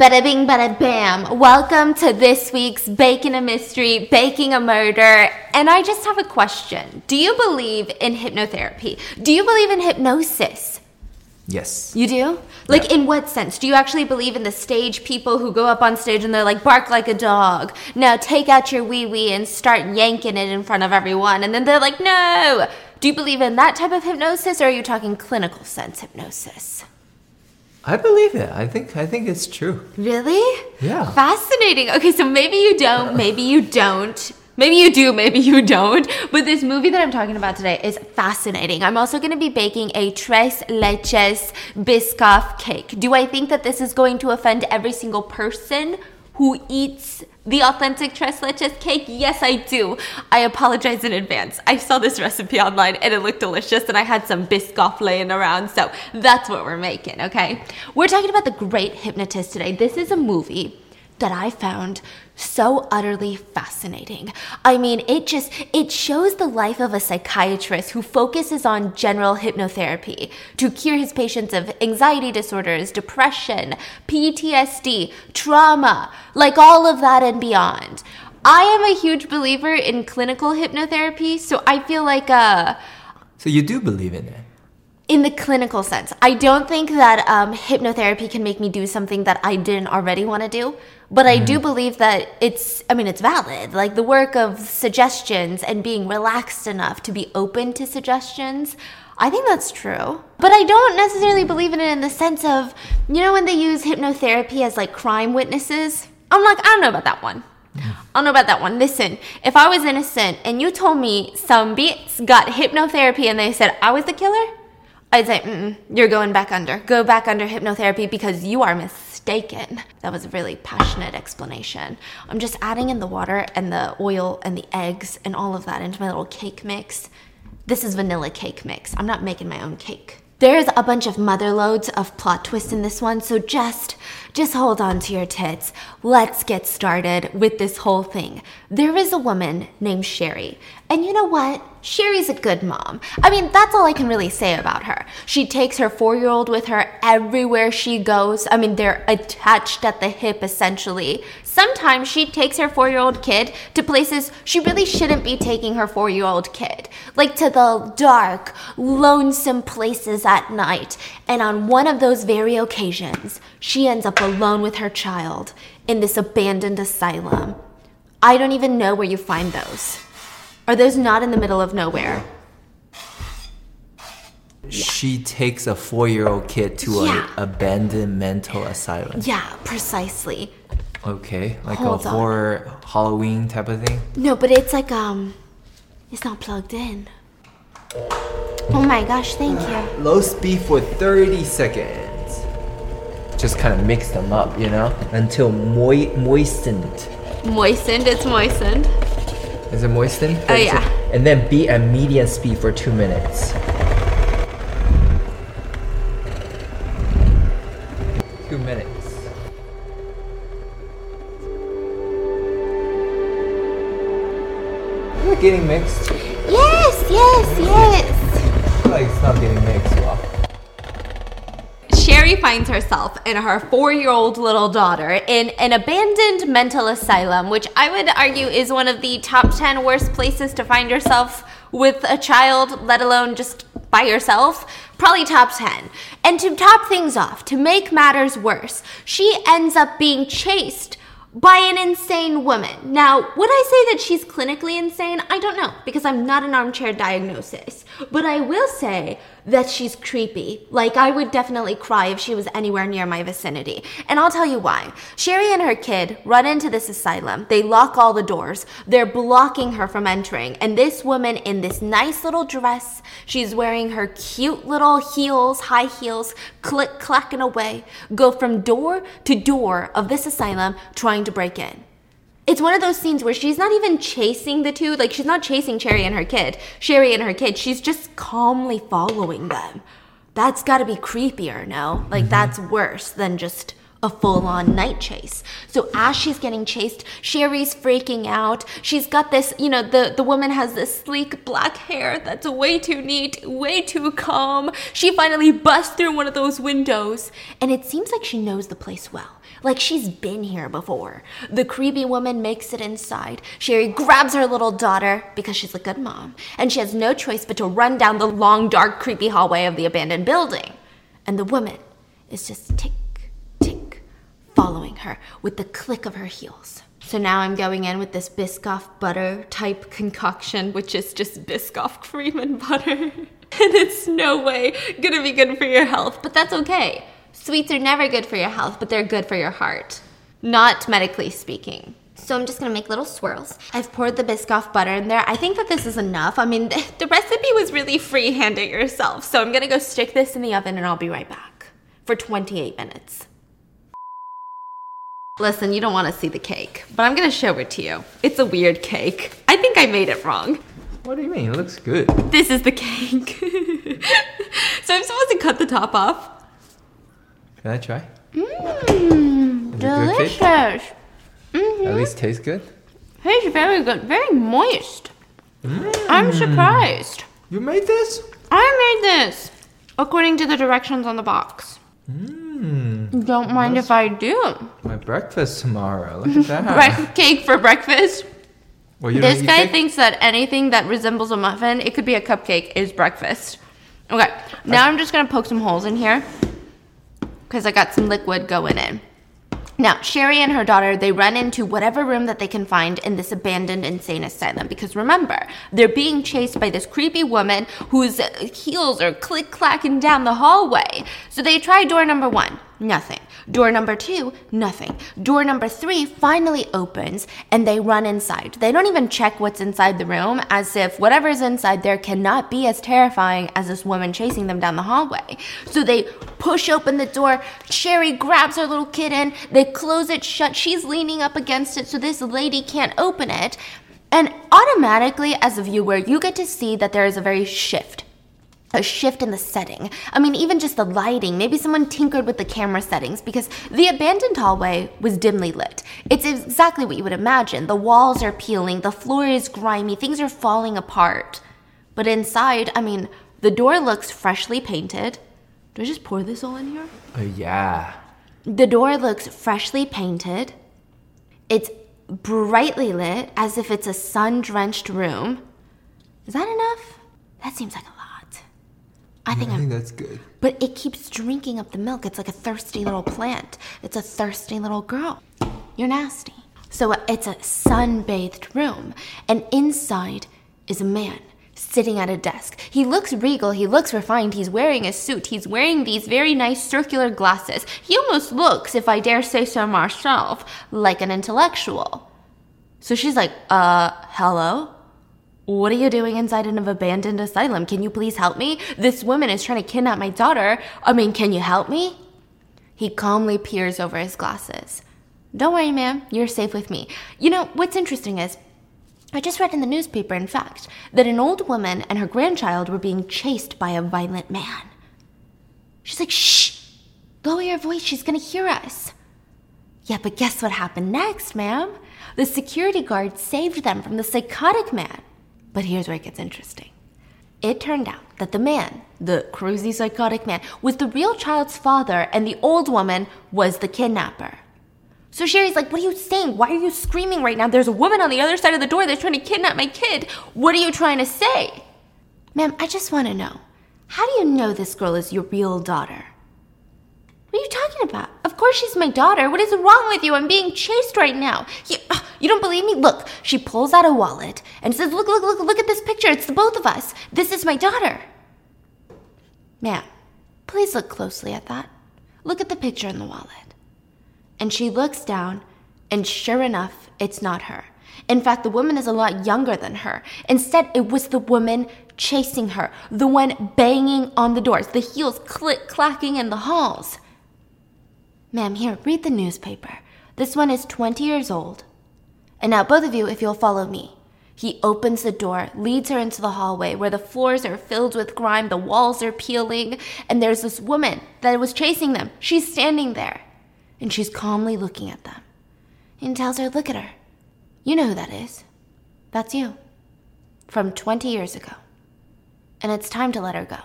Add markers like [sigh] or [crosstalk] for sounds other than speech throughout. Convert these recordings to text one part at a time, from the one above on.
Bada bing, bada bam. Welcome to this week's Baking a Mystery, Baking a Murder. And I just have a question. Do you believe in hypnotherapy? Do you believe in hypnosis? Yes. You do? Like, Yeah. in what sense? Do you actually believe in the stage people who go up on stage and they're like, bark like a dog? Now take out your wee wee and start yanking it in front of everyone. And then they're like, no. Do you believe in that type of hypnosis or are you talking clinical sense hypnosis? I believe it. I think I think it's true. Really? Yeah. Fascinating. Okay, so maybe you don't, maybe you don't. Maybe you do, maybe you don't. But this movie that I'm talking about today is fascinating. I'm also going to be baking a tres leches Biscoff cake. Do I think that this is going to offend every single person who eats the authentic tres leches cake? Yes, I do. I apologize in advance. I saw this recipe online and it looked delicious, and I had some Biscoff laying around, so that's what we're making, okay? We're talking about The Great Hypnotist today. This is a movie that I found so utterly fascinating. I mean, it just it shows the life of a psychiatrist who focuses on general hypnotherapy to cure his patients of anxiety disorders, depression, PTSD, trauma, like all of that and beyond. I am a huge believer in clinical hypnotherapy, so I feel like uh So you do believe in it? in the clinical sense. I don't think that um, hypnotherapy can make me do something that I didn't already want to do. But I do mm-hmm. believe that it's, I mean, it's valid. Like the work of suggestions and being relaxed enough to be open to suggestions. I think that's true. But I don't necessarily believe in it in the sense of, you know, when they use hypnotherapy as like crime witnesses? I'm like, I don't know about that one. I don't know about that one. Listen, if I was innocent and you told me some beats got hypnotherapy and they said I was the killer, I'd say, you're going back under. Go back under hypnotherapy because you are mistaken. That was a really passionate explanation. I'm just adding in the water and the oil and the eggs and all of that into my little cake mix. This is vanilla cake mix. I'm not making my own cake. There's a bunch of mother loads of plot twists in this one, so just just hold on to your tits. Let's get started with this whole thing. There is a woman named Sherry, and you know what? Sherry's a good mom. I mean, that's all I can really say about her. She takes her four year old with her everywhere she goes. I mean, they're attached at the hip essentially. Sometimes she takes her four year old kid to places she really shouldn't be taking her four year old kid, like to the dark, lonesome places at night. And on one of those very occasions, she ends up alone with her child in this abandoned asylum. I don't even know where you find those. Are those not in the middle of nowhere? She takes a four-year-old kid to Yeah. a abandoned mental asylum. Yeah, precisely. Okay, like Hold a on. horror Halloween type of thing. No, but it's like um it's not plugged in. Oh my gosh, thank you. Low speed for 30 seconds. Just kind of mix them up, you know, until moi- moistened. Moistened, it's moistened. Is it moistened? Oh, yeah. And then be at medium speed for two minutes. It getting mixed? Yes, yes, yes. feel like it's not getting mixed well. Sherry finds herself and her four year old little daughter in an abandoned mental asylum, which I would argue is one of the top 10 worst places to find yourself with a child, let alone just by yourself. Probably top 10. And to top things off, to make matters worse, she ends up being chased by an insane woman. Now, would I say that she's clinically insane? I don't know because I'm not an armchair diagnosis. But I will say that she's creepy. Like, I would definitely cry if she was anywhere near my vicinity. And I'll tell you why. Sherry and her kid run into this asylum. They lock all the doors. They're blocking her from entering. And this woman in this nice little dress, she's wearing her cute little heels, high heels, click clacking away, go from door to door of this asylum trying to break in. It's one of those scenes where she's not even chasing the two, like she's not chasing Cherry and her kid, Sherry and her kid. She's just calmly following them. That's got to be creepier, no? Like mm-hmm. that's worse than just a full-on night chase. So as she's getting chased, Sherry's freaking out. She's got this, you know, the the woman has this sleek black hair that's way too neat, way too calm. She finally busts through one of those windows, and it seems like she knows the place well. Like she's been here before. The creepy woman makes it inside. Sherry grabs her little daughter because she's a good mom, and she has no choice but to run down the long, dark, creepy hallway of the abandoned building. And the woman is just tick, tick, following her with the click of her heels. So now I'm going in with this Biscoff butter type concoction, which is just Biscoff cream and butter. [laughs] and it's no way gonna be good for your health, but that's okay. Sweets are never good for your health, but they're good for your heart. Not medically speaking. So I'm just gonna make little swirls. I've poured the Biscoff butter in there. I think that this is enough. I mean, [laughs] the recipe was really freehand it yourself. So I'm gonna go stick this in the oven and I'll be right back for 28 minutes. Listen, you don't want to see the cake, but I'm gonna show it to you. It's a weird cake. I think I made it wrong. What do you mean? It looks good. This is the cake. [laughs] so I'm supposed to cut the top off. Can I try? Mmm, Is it good cake? delicious. Mm-hmm. At least tastes good. Tastes very good, very moist. I'm surprised. You made this? I made this according to the directions on the box. Mmm. Don't mind if I do. My breakfast tomorrow. Look at that. [laughs] Cake for breakfast. Well, you don't This guy cake? thinks that anything that resembles a muffin, it could be a cupcake, is breakfast. Okay, now I'm just gonna poke some holes in here because I got some liquid going in. Now, Sherry and her daughter, they run into whatever room that they can find in this abandoned insane asylum because remember, they're being chased by this creepy woman whose heels are click clacking down the hallway. So they try door number one, nothing. Door number two, nothing. Door number three finally opens and they run inside. They don't even check what's inside the room as if whatever's inside there cannot be as terrifying as this woman chasing them down the hallway. So they push open the door. Sherry grabs her little kid in. They close it shut. She's leaning up against it so this lady can't open it. And automatically, as a viewer, you get to see that there is a very shift a shift in the setting. I mean, even just the lighting. Maybe someone tinkered with the camera settings because the abandoned hallway was dimly lit. It's exactly what you would imagine. The walls are peeling, the floor is grimy, things are falling apart. But inside, I mean, the door looks freshly painted. Do I just pour this all in here? Oh, yeah. The door looks freshly painted. It's brightly lit as if it's a sun drenched room. Is that enough? That seems like a lot. I think I think that's good. but it keeps drinking up the milk. It's like a thirsty little plant. It's a thirsty little girl. You're nasty. So it's a sun bathed room, and inside is a man sitting at a desk. He looks regal, he looks refined, he's wearing a suit, he's wearing these very nice circular glasses. He almost looks, if I dare say so myself, like an intellectual. So she's like, uh, hello? What are you doing inside an abandoned asylum? Can you please help me? This woman is trying to kidnap my daughter. I mean, can you help me? He calmly peers over his glasses. Don't worry, ma'am. You're safe with me. You know, what's interesting is, I just read in the newspaper, in fact, that an old woman and her grandchild were being chased by a violent man. She's like, shh! Lower your voice, she's gonna hear us. Yeah, but guess what happened next, ma'am? The security guard saved them from the psychotic man. But here's where it gets interesting. It turned out that the man, the crazy psychotic man, was the real child's father, and the old woman was the kidnapper. So Sherry's like, What are you saying? Why are you screaming right now? There's a woman on the other side of the door that's trying to kidnap my kid. What are you trying to say? Ma'am, I just want to know how do you know this girl is your real daughter? What are you talking about? Of course she's my daughter. What is wrong with you? I'm being chased right now. You, uh, you don't believe me? Look, she pulls out a wallet and says, Look, look, look, look at this picture. It's the both of us. This is my daughter. Ma'am, please look closely at that. Look at the picture in the wallet. And she looks down, and sure enough, it's not her. In fact, the woman is a lot younger than her. Instead, it was the woman chasing her, the one banging on the doors, the heels click clacking in the halls. Ma'am, here, read the newspaper. This one is 20 years old. And now, both of you, if you'll follow me. He opens the door, leads her into the hallway where the floors are filled with grime, the walls are peeling, and there's this woman that was chasing them. She's standing there, and she's calmly looking at them. And tells her, Look at her. You know who that is. That's you. From 20 years ago. And it's time to let her go.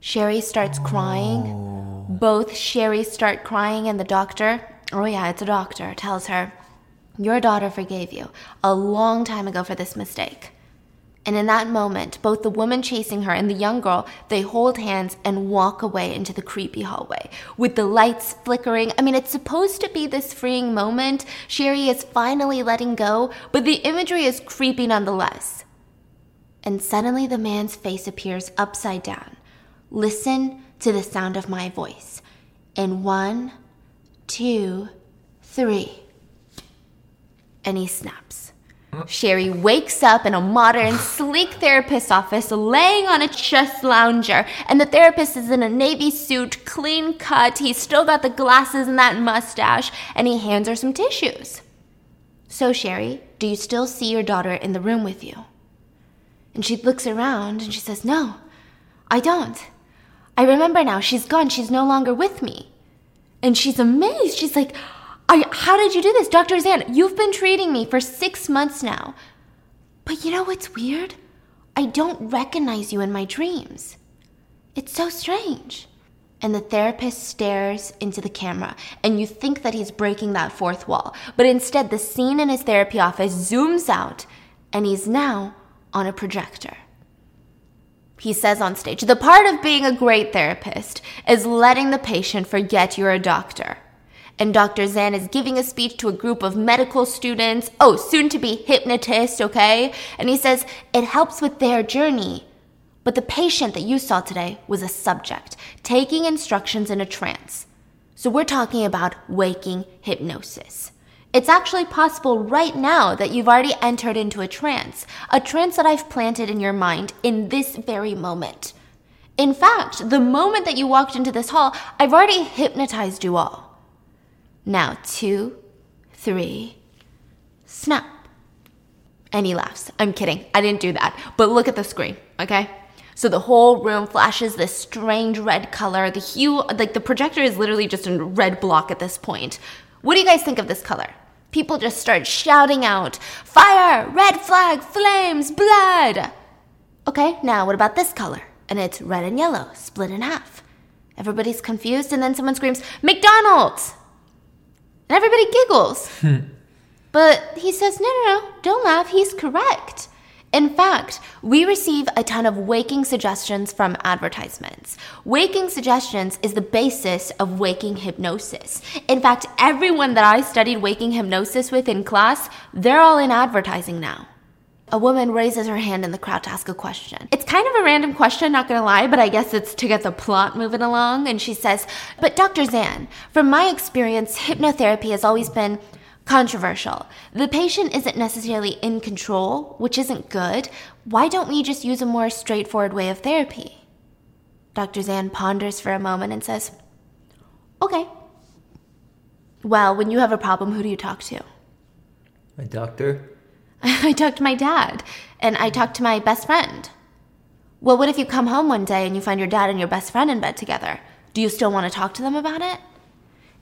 Sherry starts crying. Both Sherry start crying and the doctor, oh yeah, it's a doctor, tells her, Your daughter forgave you a long time ago for this mistake. And in that moment, both the woman chasing her and the young girl, they hold hands and walk away into the creepy hallway with the lights flickering. I mean, it's supposed to be this freeing moment. Sherry is finally letting go, but the imagery is creepy nonetheless. And suddenly the man's face appears upside down. Listen to the sound of my voice. In one, two, three. And he snaps. Sherry wakes up in a modern, [laughs] sleek therapist's office, laying on a chest lounger, and the therapist is in a navy suit, clean cut. He's still got the glasses and that mustache, and he hands her some tissues. So, Sherry, do you still see your daughter in the room with you? And she looks around and she says, No, I don't. I remember now. She's gone. She's no longer with me. And she's amazed. She's like, how did you do this? Dr. Zan, you've been treating me for six months now. But you know what's weird? I don't recognize you in my dreams. It's so strange. And the therapist stares into the camera, and you think that he's breaking that fourth wall. But instead, the scene in his therapy office zooms out, and he's now on a projector. He says on stage, The part of being a great therapist is letting the patient forget you're a doctor and Dr. Zan is giving a speech to a group of medical students, oh, soon to be hypnotists, okay? And he says it helps with their journey. But the patient that you saw today was a subject, taking instructions in a trance. So we're talking about waking hypnosis. It's actually possible right now that you've already entered into a trance, a trance that I've planted in your mind in this very moment. In fact, the moment that you walked into this hall, I've already hypnotized you all. Now, two, three, snap. And he laughs. I'm kidding. I didn't do that. But look at the screen, okay? So the whole room flashes this strange red color. The hue, like the projector is literally just a red block at this point. What do you guys think of this color? People just start shouting out, Fire! Red flag! Flames! Blood! Okay, now what about this color? And it's red and yellow, split in half. Everybody's confused, and then someone screams, McDonald's! And everybody giggles. Hmm. but he says, no, no, no, don't laugh. He's correct. In fact, we receive a ton of waking suggestions from advertisements. Waking suggestions is the basis of waking hypnosis. In fact, everyone that I studied waking hypnosis with in class, they're all in advertising now. A woman raises her hand in the crowd to ask a question. It's kind of a random question, not gonna lie, but I guess it's to get the plot moving along. And she says, But Dr. Zan, from my experience, hypnotherapy has always been controversial. The patient isn't necessarily in control, which isn't good. Why don't we just use a more straightforward way of therapy? Dr. Zan ponders for a moment and says, Okay. Well, when you have a problem, who do you talk to? My doctor? [laughs] I talked to my dad, and I talked to my best friend. Well, what if you come home one day and you find your dad and your best friend in bed together? Do you still want to talk to them about it?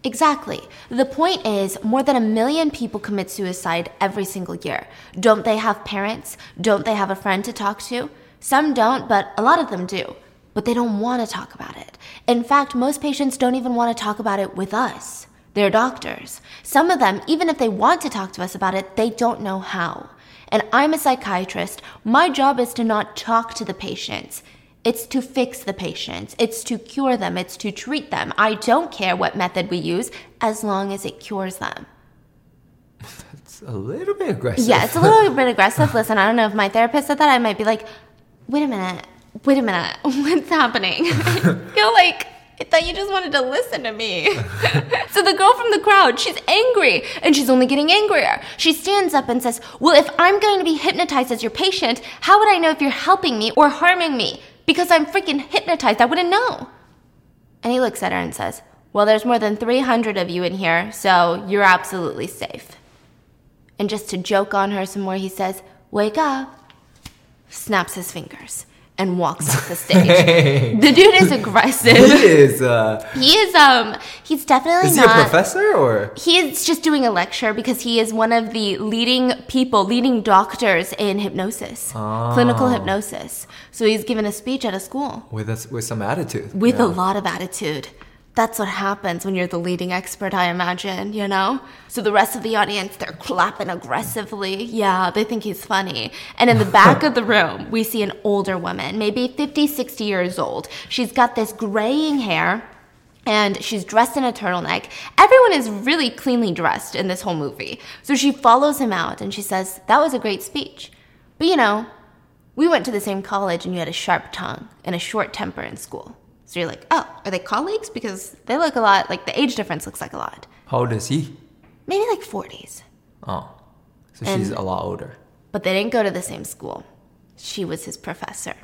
Exactly. The point is, more than a million people commit suicide every single year. Don't they have parents? Don't they have a friend to talk to? Some don't, but a lot of them do. But they don't want to talk about it. In fact, most patients don't even want to talk about it with us. They're doctors. Some of them, even if they want to talk to us about it, they don't know how. And I'm a psychiatrist. My job is to not talk to the patients. It's to fix the patients. It's to cure them. It's to treat them. I don't care what method we use as long as it cures them. [laughs] That's a little bit aggressive. Yeah, it's a little bit aggressive. Listen, I don't know if my therapist said that, I might be like, wait a minute, wait a minute, [laughs] what's happening? [laughs] I feel like I thought you just wanted to listen to me. so the girl from the crowd, she's angry and she's only getting angrier. She stands up and says, Well, if I'm going to be hypnotized as your patient, how would I know if you're helping me or harming me? Because I'm freaking hypnotized. I wouldn't know. And he looks at her and says, Well, there's more than 300 of you in here, so you're absolutely safe. And just to joke on her some more, he says, Wake up, snaps his fingers and walks off the [laughs] stage. the dude is aggressive. He is. Uh, He is um he's definitely is he not a professor or? he is just doing a lecture because he is one of the leading people, leading doctors in hypnosis, clinical hypnosis. So he's given a speech at a school With us, with some attitude. with yeah. a lot of attitude. That's what happens when you're the leading expert, I imagine, you know? So the rest of the audience, they're clapping aggressively. Yeah, they think he's funny. And in the back of the [laughs] room, we see an older woman, maybe 50, 60 years old. She's got this graying hair and she's dressed in a turtleneck. Everyone is really cleanly dressed in this whole movie. So she follows him out and she says, That was a great speech. But you know, we went to the same college and you had a sharp tongue and a short temper in school. So you're like, oh, are they colleagues? Because they look a lot, like the age difference looks like a lot. How old is he? Maybe like 40s. Oh, so she's a lot older. But they didn't go to the same school. She was his professor.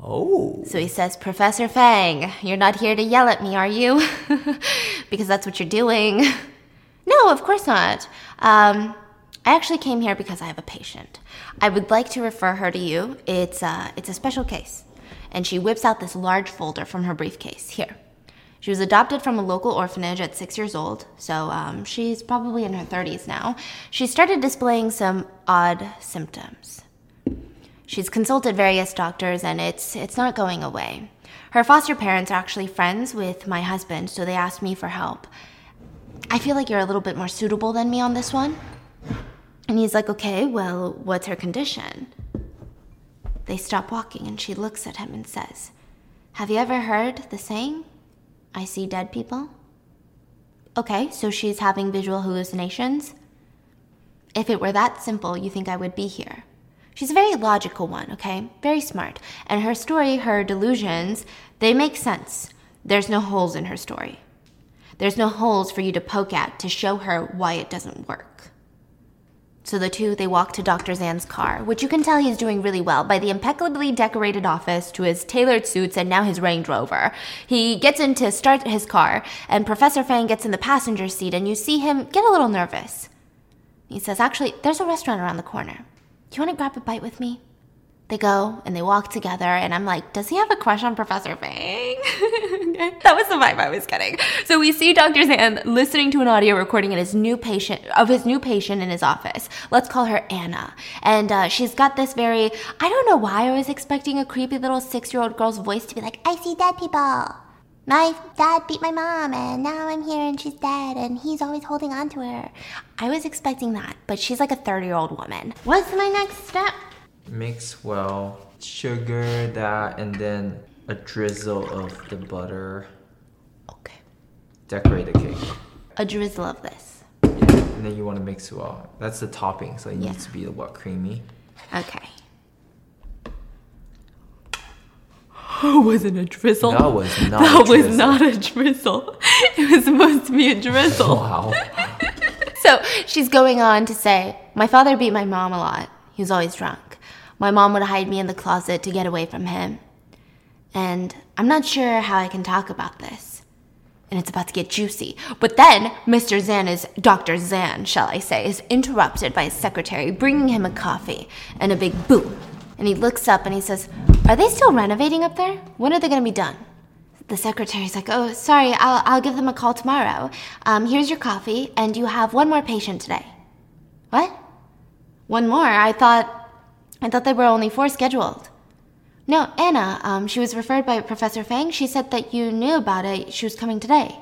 Oh. So he says, Professor Fang, you're not here to yell at me, are you? [laughs] because that's what you're doing. [laughs] no, of course not. Um, I actually came here because I have a patient. I would like to refer her to you. It's, uh, it's a special case. And she whips out this large folder from her briefcase. Here. She was adopted from a local orphanage at six years old, so um, she's probably in her 30s now. She started displaying some odd symptoms. She's consulted various doctors, and it's, it's not going away. Her foster parents are actually friends with my husband, so they asked me for help. I feel like you're a little bit more suitable than me on this one. And he's like, okay, well, what's her condition? They stop walking, and she looks at him and says, Have you ever heard the saying, I see dead people? Okay, so she's having visual hallucinations? If it were that simple, you think I would be here. She's a very logical one, okay? Very smart. And her story, her delusions, they make sense. There's no holes in her story. There's no holes for you to poke at to show her why it doesn't work. So the two, they walk to Dr. Zan's car, which you can tell he's doing really well by the impeccably decorated office to his tailored suits and now his Range Rover. He gets in to start his car, and Professor Fang gets in the passenger seat, and you see him get a little nervous. He says, Actually, there's a restaurant around the corner. Do you want to grab a bite with me? They go and they walk together, and I'm like, does he have a crush on Professor Fang? [laughs] that was the vibe I was getting. So we see Dr. Zan listening to an audio recording of his new patient of his new patient in his office. Let's call her Anna, and uh, she's got this very I don't know why I was expecting a creepy little six year old girl's voice to be like, I see dead people. My dad beat my mom, and now I'm here and she's dead, and he's always holding on to her. I was expecting that, but she's like a 30 year old woman. What's my next step? Mix well. Sugar, that, and then a drizzle of the butter. Okay. Decorate the cake. A drizzle of this. Yeah. And then you want to mix well. That's the topping, so it Yeah. needs to be what creamy. Okay. [laughs] It wasn't a drizzle. That was not. [laughs] that a was drizzle. not a drizzle. [laughs] It was supposed to be a drizzle. Wow. So she's going on to say, My father beat my mom a lot. He was always drunk. My mom would hide me in the closet to get away from him. And I'm not sure how I can talk about this. And it's about to get juicy. But then Mr. Zan is, Dr. Zan, shall I say, is interrupted by his secretary bringing him a coffee and a big boom. And he looks up and he says, Are they still renovating up there? When are they going to be done? The secretary's like, Oh, sorry, I'll, I'll give them a call tomorrow. Um, here's your coffee, and you have one more patient today. What? One more? I thought. I thought there were only four scheduled. No, Anna, um, she was referred by Professor Fang. She said that you knew about it. She was coming today.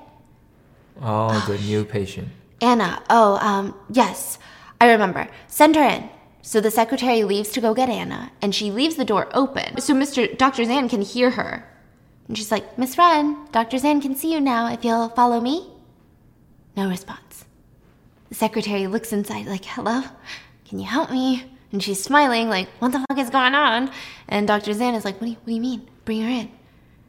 Oh, the [sighs] new patient. Anna, oh, um, yes, I remember. Send her in. So the secretary leaves to go get Anna, and she leaves the door open so Mr. Dr. Zan can hear her. And she's like, Miss Wren, Dr. Zan can see you now if you'll follow me. No response. The secretary looks inside, like, hello? Can you help me? And she's smiling, like, what the fuck is going on? And Dr. Zan is like, what do you, what do you mean? Bring her in.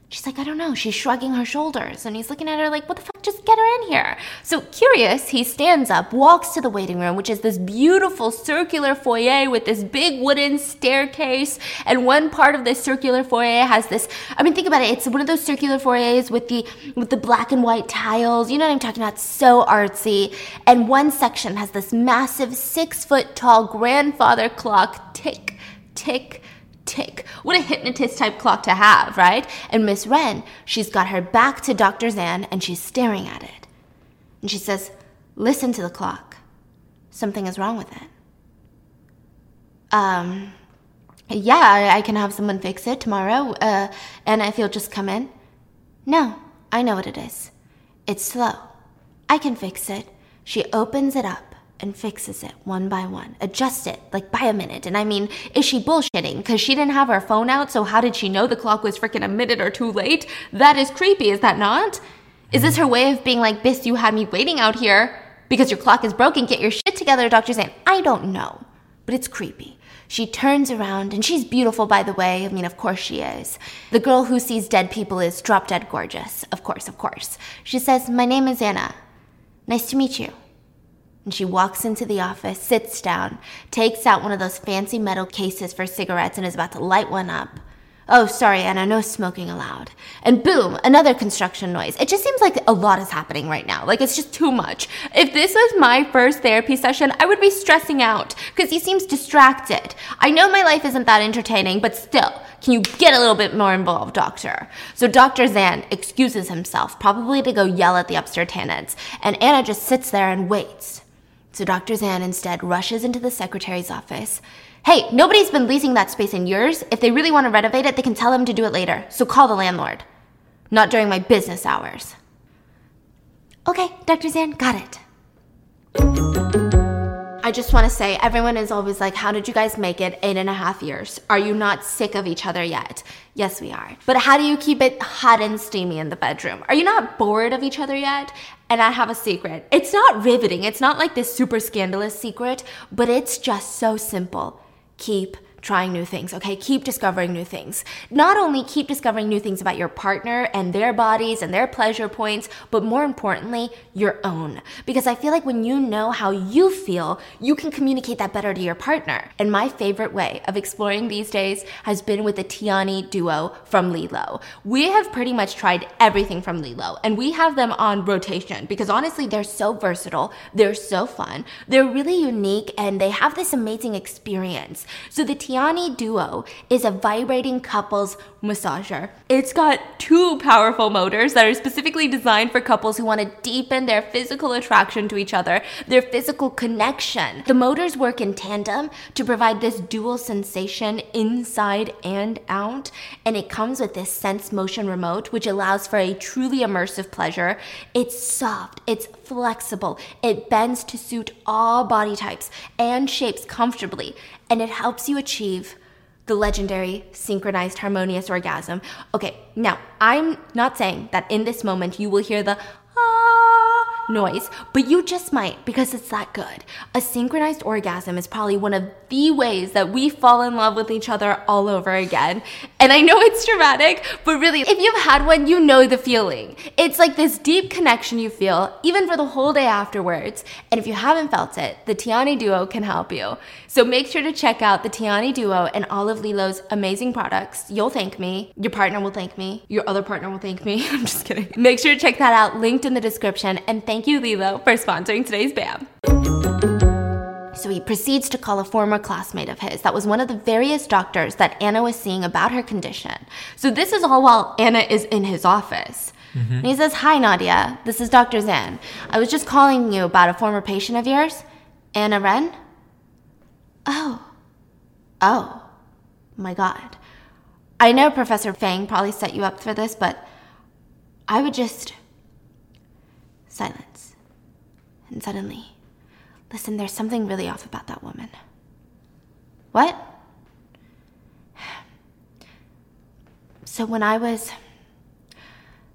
She's like, I don't know. She's shrugging her shoulders. And he's looking at her like, what the fuck? Just get her in here. So, curious, he stands up, walks to the waiting room, which is this beautiful circular foyer with this big wooden staircase. And one part of this circular foyer has this, I mean, think about it. It's one of those circular foyers with the, with the black and white tiles. You know what I'm talking about? So artsy. And one section has this massive six foot tall grandfather clock tick, tick, tick. What a hypnotist type clock to have, right? And Miss Wren, she's got her back to Dr. Zan and she's staring at it. And she says, Listen to the clock. Something is wrong with it. Um, yeah, I, can have someone fix it tomorrow. Uh, and if you'll just come in. No, I know what it is. It's slow. I can fix it. She opens it up and fixes it one by one, adjusts it like by a minute. And I mean, is she bullshitting? Because she didn't have her phone out, so how did she know the clock was freaking a minute or two late? That is creepy, is that not? Is this her way of being like, Bis, you had me waiting out here because your clock is broken? Get your shit together, Dr. Zan. I don't know, but it's creepy. She turns around, and she's beautiful, by the way. I mean, of course she is. The girl who sees dead people is drop dead gorgeous. Of course, of course. She says, My name is Anna. Nice to meet you. And she walks into the office, sits down, takes out one of those fancy metal cases for cigarettes, and is about to light one up. Oh, sorry, Anna, no smoking allowed. And boom, another construction noise. It just seems like a lot is happening right now. Like it's just too much. If this was my first therapy session, I would be stressing out because he seems distracted. I know my life isn't that entertaining, but still, can you get a little bit more involved, doctor? So Dr. Zan excuses himself, probably to go yell at the upstairs tenants, and Anna just sits there and waits. So Dr. Zan instead rushes into the secretary's office. Hey, nobody's been leasing that space in years. If they really want to renovate it, they can tell him to do it later. So call the landlord. Not during my business hours. Okay, Dr. Zan, got it. I just want to say, everyone is always like, How did you guys make it eight and a half years? Are you not sick of each other yet? Yes, we are. But how do you keep it hot and steamy in the bedroom? Are you not bored of each other yet? And I have a secret. It's not riveting, it's not like this super scandalous secret, but it's just so simple. Keep trying new things, okay? Keep discovering new things. Not only keep discovering new things about your partner and their bodies and their pleasure points, but more importantly, your own. Because I feel like when you know how you feel, you can communicate that better to your partner. And my favorite way of exploring these days has been with the Tiani duo from LELO. We have pretty much tried everything from LELO, and we have them on rotation because honestly, they're so versatile, they're so fun, they're really unique, and they have this amazing experience. So the Tiani Duo is a vibrating couples massager. It's got two powerful motors that are specifically designed for couples who want to deepen their physical attraction to each other, their physical connection. The motors work in tandem to provide this dual sensation inside and out, and it comes with this Sense Motion remote, which allows for a truly immersive pleasure. It's soft, it's flexible, it bends to suit all body types and shapes comfortably, and it helps you achieve the legendary synchronized harmonious orgasm. Okay, now I'm not saying that in this moment you will hear the noise, but you just might because it's that good. A synchronized orgasm is probably one of the ways that we fall in love with each other all over again. And I know it's dramatic, but really, if you've had one, you know the feeling. It's like this deep connection you feel, even for the whole day afterwards. And if you haven't felt it, the Tiani Duo can help you. So make sure to check out the Tiani Duo and all of LELO's amazing products. You'll thank me. Your partner will thank me. Your other partner will thank me. [laughs] I'm just kidding. Make sure to check that out, linked in the description. And thank you, LELO, for sponsoring today's BAM. So he proceeds to call a former classmate of his that was one of the various doctors that Anna was seeing about her condition. So this is all while Anna is in his office. Mm-hmm. And he says, Hi, Nadia. This is Dr. Zan. I was just calling you about a former patient of yours, Anna Wren. Oh. Oh. My God. I know Professor Fang probably set you up for this, but I would just. Silence. And suddenly, listen, there's something really off about that woman. What? So when I was.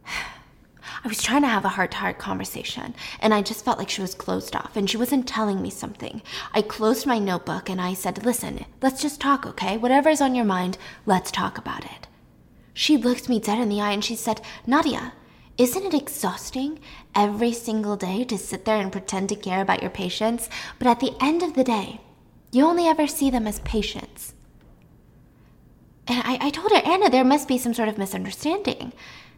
I was trying to have a heart to heart conversation, and I just felt like she was closed off and she wasn't telling me something. I closed my notebook and I said, Listen, let's just talk, okay? Whatever's on your mind, let's talk about it. She looked me dead in the eye and she said, Nadia, isn't it exhausting every single day to sit there and pretend to care about your patients, but at the end of the day, you only ever see them as patients? And I, I told her, Anna, there must be some sort of misunderstanding.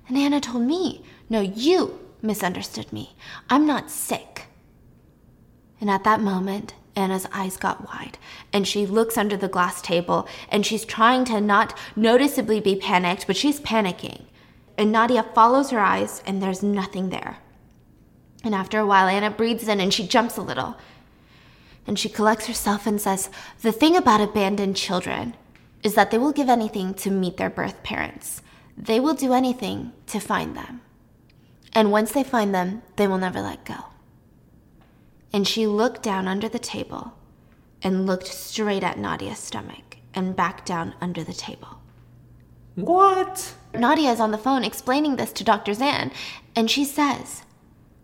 And Anna told me, No, you misunderstood me. I'm not sick. And at that moment, Anna's eyes got wide and she looks under the glass table and she's trying to not noticeably be panicked, but she's panicking and Nadia follows her eyes, and there's nothing there. And after a while, Anna breathes in and she jumps a little. And she collects herself and says, The thing about abandoned children is that they will give anything to meet their birth parents. They will do anything to find them. And once they find them, they will never let go. And she looked down under the table and looked straight at Nadia's stomach and back down under the table. What? Nadia is on the phone explaining this to Dr. Zan, and she says,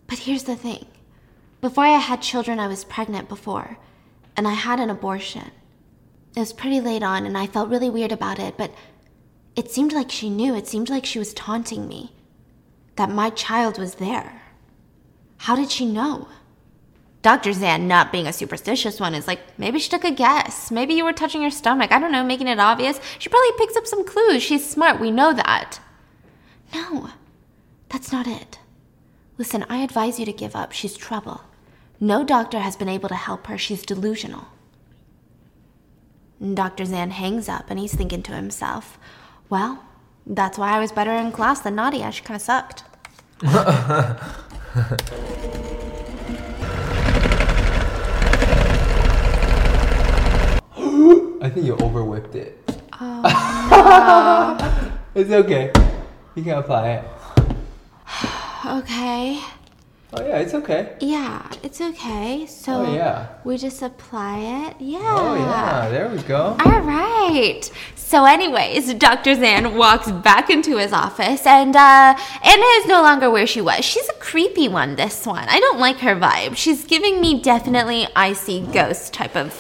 But here's the thing. Before I had children, I was pregnant before, and I had an abortion. It was pretty late on, and I felt really weird about it, but it seemed like she knew. It seemed like she was taunting me. That my child was there. How did she know? Dr. Zan, not being a superstitious one, is like, maybe she took a guess. Maybe you were touching her stomach. I don't know, making it obvious. She probably picks up some clues. She's smart. We know that. No, that's not it. Listen, I advise you to give up. She's trouble. No doctor has been able to help her. She's delusional. And Dr. Zan hangs up and he's thinking to himself, well, that's why I was better in class than Nadia. She kind of sucked. [laughs] I think you overwhipped it. Oh, [laughs] It's okay. You can apply it. okay. Oh yeah, it's okay. Yeah, it's okay. So Oh yeah. we just apply it. Yeah. Oh yeah, there we go. All right. So, anyways, Dr. Zan walks back into his office, and uh, Anna is no longer where she was. She's a creepy one, this one. I don't like her vibe. She's giving me definitely I see ghost type of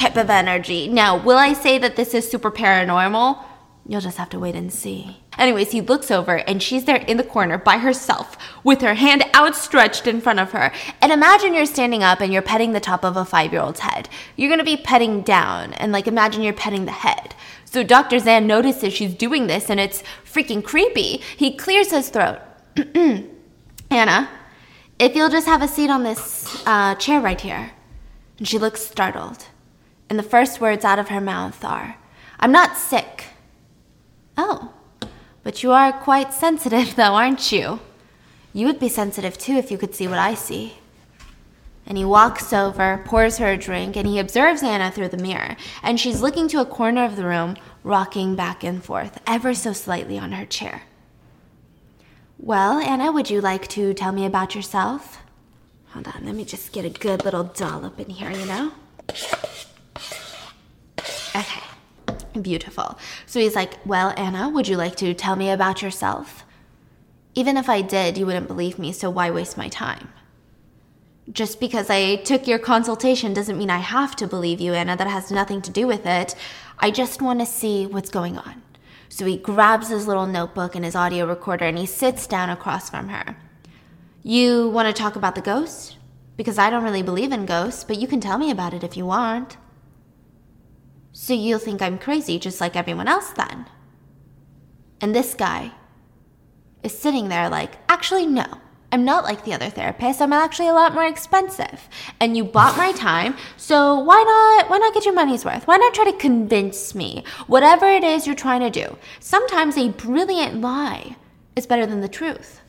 type of energy. Now, will I say that this is super paranormal? You'll just have to wait and see. Anyways, he looks over and she's there in the corner by herself with her hand outstretched in front of her. And imagine you're standing up and you're petting the top of a five year old's head. You're gonna be petting down and like imagine you're petting the head. So Dr. Zan notices she's doing this and it's freaking creepy. He clears his throat. [clears throat] Anna, if you'll just have a seat on this uh, chair right here. And she looks startled. And the first words out of her mouth are, I'm not sick. Oh, but you are quite sensitive, [laughs] though, aren't you? You would be sensitive too if you could see what I see. And he walks over, pours her a drink, and he observes Anna through the mirror. And she's looking to a corner of the room, rocking back and forth, ever so slightly on her chair. Well, Anna, would you like to tell me about yourself? Hold on, let me just get a good little dollop in here, you know? Okay, beautiful. So he's like, Well, Anna, would you like to tell me about yourself? Even if I did, you wouldn't believe me, so why waste my time? Just because I took your consultation doesn't mean I have to believe you, Anna. That has nothing to do with it. I just want to see what's going on. So he grabs his little notebook and his audio recorder and he sits down across from her. You want to talk about the ghost? Because I don't really believe in ghosts, but you can tell me about it if you want. So you'll think I'm crazy just like everyone else then. And this guy is sitting there like, actually, no. I'm not like the other therapists. I'm actually a lot more expensive. And you bought my time, so why not why not get your money's worth? Why not try to convince me? Whatever it is you're trying to do. Sometimes a brilliant lie is better than the truth.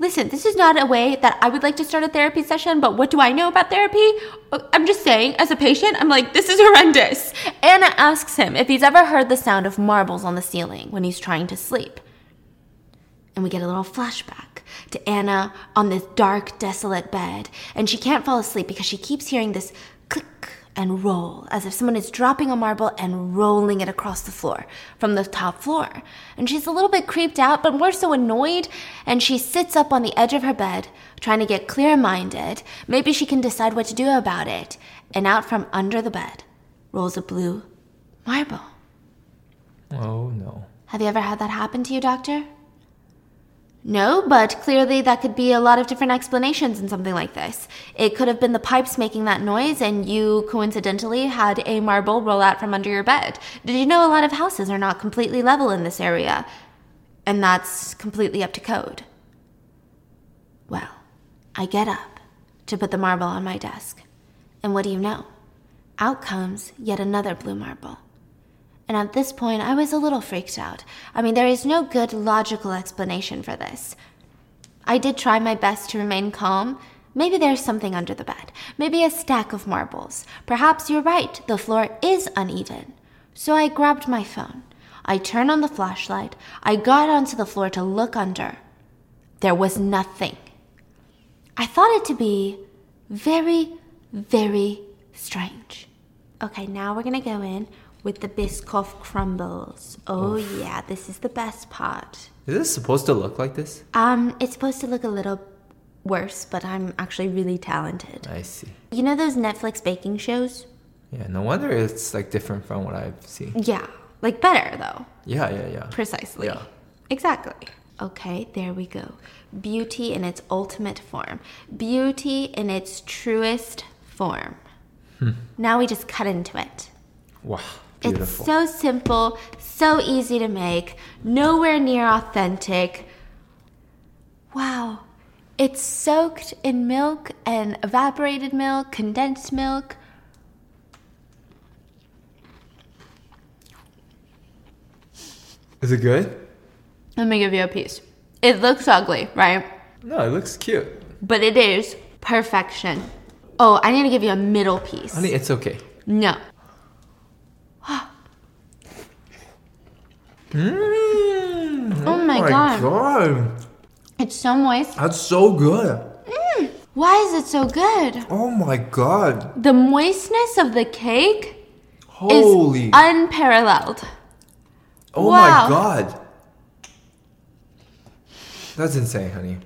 Listen, this is not a way that I would like to start a therapy session, but what do I know about therapy? Uh, I'm just saying, as a patient, I'm like, this is [laughs] horrendous. Anna asks him if he's ever heard the sound of marbles on the ceiling when he's trying to sleep. And we get a little flashback to Anna on this dark, desolate bed, and she can't fall asleep because she keeps hearing this click and roll as if someone is dropping a marble and rolling it across the floor from the top floor. And she's a little bit creeped out, but more so annoyed, and she sits up on the edge of her bed, trying to get clear minded. Maybe she can decide what to do about it. And out from under the bed rolls a blue marble. Oh no. Have you ever had that happen to you, Doctor? No, but clearly that could be a lot of different explanations in something like this. It could have been the pipes making that noise, and you coincidentally had a marble roll out from under your bed. Did you know a lot of houses are not completely level in this area? And that's completely up to code. Well, I get up to put the marble on my desk. And what do you know? Out comes yet another blue marble. And at this point, I was a little freaked out. I mean, there is no good logical explanation for this. I did try my best to remain calm. Maybe there's something under the bed. Maybe a stack of marbles. Perhaps you're right, the floor is uneven. So I grabbed my phone. I turned on the flashlight. I got onto the floor to look under. There was nothing. I thought it to be very, very strange. Okay, now we're gonna go in with the Biscoff crumbles. Oh yeah, this is the best part. Is this supposed to look like this? Um, it's supposed to look a little worse, but I'm actually really talented. I see. You know those Netflix baking shows? Yeah, no wonder it's like different from what I've seen. Yeah, like better though. Yeah, yeah, yeah. Precisely. Yeah. Exactly. Okay, there we go. Beauty in its ultimate form. Beauty in its truest form. Hmm. Now we just cut into it. Wow, It's so simple, so easy to make, nowhere near authentic. Wow. It's soaked in milk and evaporated milk, condensed milk. Is it good? Let me give you a piece. It looks ugly, right? No, it looks cute. But it is perfection. Oh, I need to give you a middle piece. Honey, it's okay. No. Mm, Oh my God. god. It's so moist. That's so good. Why is it so good? Oh my god. The moistness of the cake Holy. is unparalleled. oh wow. my god. That's insane, honey.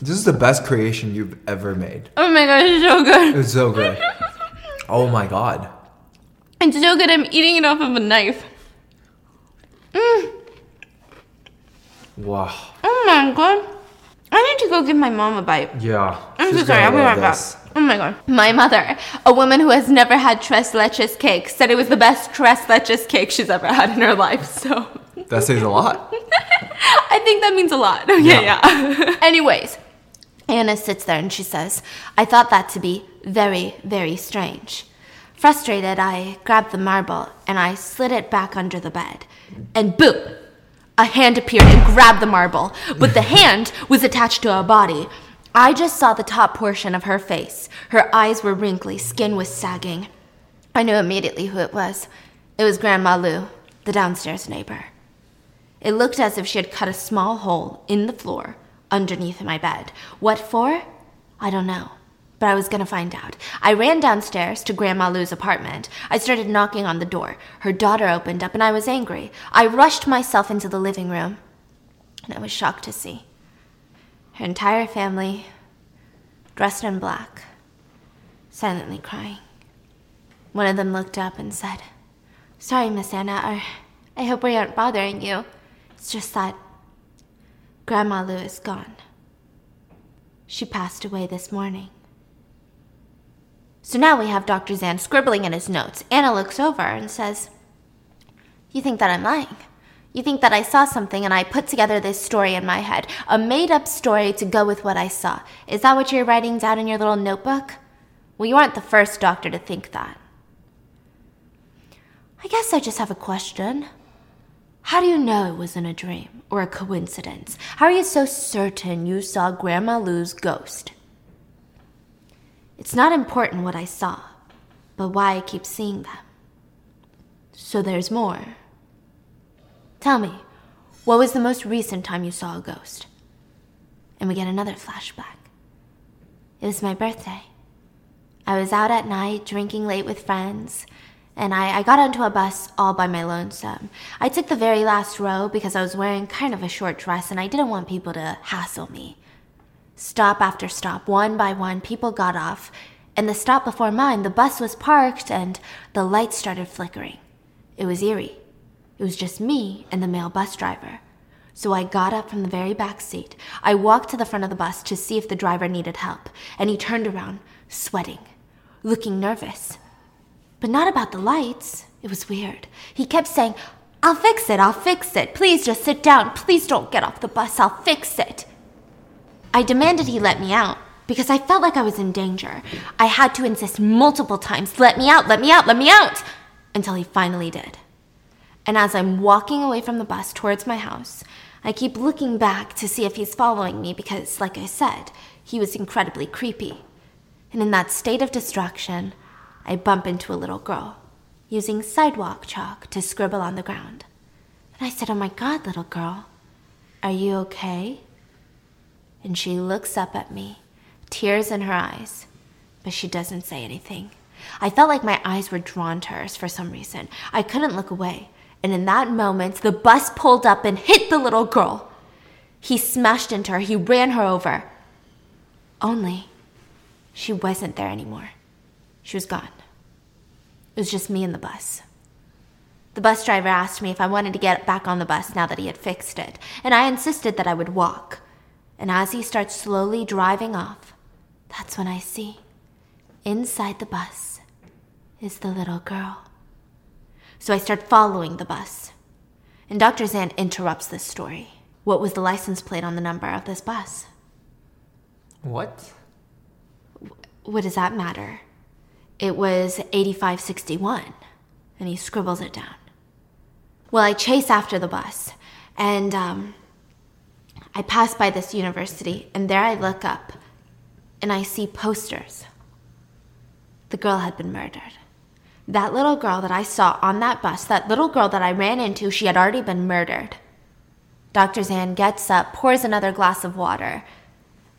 This is the best creation you've ever made. Oh my god, it's so good. It's so good. [laughs] oh my god. It's so good, I'm eating it off of a knife. Mm. Wow. Oh my god. I need to go give my mom a bite. Yeah. I'm so sorry, gonna I'll be love right this. back. Oh my god. My mother, a woman who has never had tres leches cake, said it was the best tres leches cake she's ever had in her life, so. That says a lot. [laughs] I think that means a lot. Okay, [laughs] Yeah. yeah. [laughs] Anyways, Anna sits there and she says, I thought that to be very, very strange. Frustrated, I grabbed the marble and I slid it back under the bed. And boom! A hand appeared and grabbed the marble, but the hand was attached to a body. I just saw the top portion of her face. Her eyes were wrinkly, skin was sagging. I knew immediately who it was. It was Grandma Lou, the downstairs neighbor. It looked as if she had cut a small hole in the floor underneath my bed. What for? I don't know. But I was gonna find out. I ran downstairs to Grandma Lou's apartment. I started knocking on the door. Her daughter opened up and I was angry. I rushed myself into the living room and I was shocked to see her entire family dressed in black, silently crying. One of them looked up and said, Sorry, Miss Anna, I, I hope we aren't bothering you. It's just that Grandma Lou is gone. She passed away this morning. So now we have Dr. Zan scribbling in his notes. Anna looks over and says, You think that I'm lying? You think that I saw something and I put together this story in my head, a made up story to go with what I saw. Is that what you're writing down in your little notebook? Well, you aren't the first doctor to think that. I guess I just have a question. How do you know it wasn't a dream or a coincidence? How are you so certain you saw Grandma Lou's ghost? It's not important what I saw, but why I keep seeing them. So there's more. Tell me, what was the most recent time you saw a ghost? And we get another flashback. It was my birthday. I was out at night drinking late with friends, and I, I got onto a bus all by my lonesome. I took the very last row because I was wearing kind of a short dress and I didn't want people to hassle me. Stop after stop, one by one, people got off, and the stop before mine, the bus was parked and the lights started flickering. It was eerie. It was just me and the male bus driver. So I got up from the very back seat. I walked to the front of the bus to see if the driver needed help, and he turned around, sweating, looking nervous. But not about the lights. It was weird. He kept saying, I'll fix it, I'll fix it. Please just sit down. Please don't get off the bus. I'll fix it. I demanded he let me out because I felt like I was in danger. I had to insist multiple times, let me out, let me out, let me out, until he finally did. And as I'm walking away from the bus towards my house, I keep looking back to see if he's following me because, like I said, he was incredibly creepy. And in that state of distraction, I bump into a little girl using sidewalk chalk to scribble on the ground. And I said, Oh my god, little girl, are you okay? And she looks up at me, tears in her eyes, but she doesn't say anything. I felt like my eyes were drawn to hers for some reason. I couldn't look away. And in that moment, the bus pulled up and hit the little girl. He smashed into her, he ran her over. Only she wasn't there anymore. She was gone. It was just me and the bus. The bus driver asked me if I wanted to get back on the bus now that he had fixed it, and I insisted that I would walk. And as he starts slowly driving off, that's when I see inside the bus is the little girl. So I start following the bus. And Dr. Zan interrupts this story. What was the license plate on the number of this bus? What? What does that matter? It was 8561. And he scribbles it down. Well, I chase after the bus, and um, I pass by this university, and there I look up, and I see posters. The girl had been murdered. That little girl that I saw on that bus, that little girl that I ran into, she had already been murdered. Dr. Zan gets up, pours another glass of water,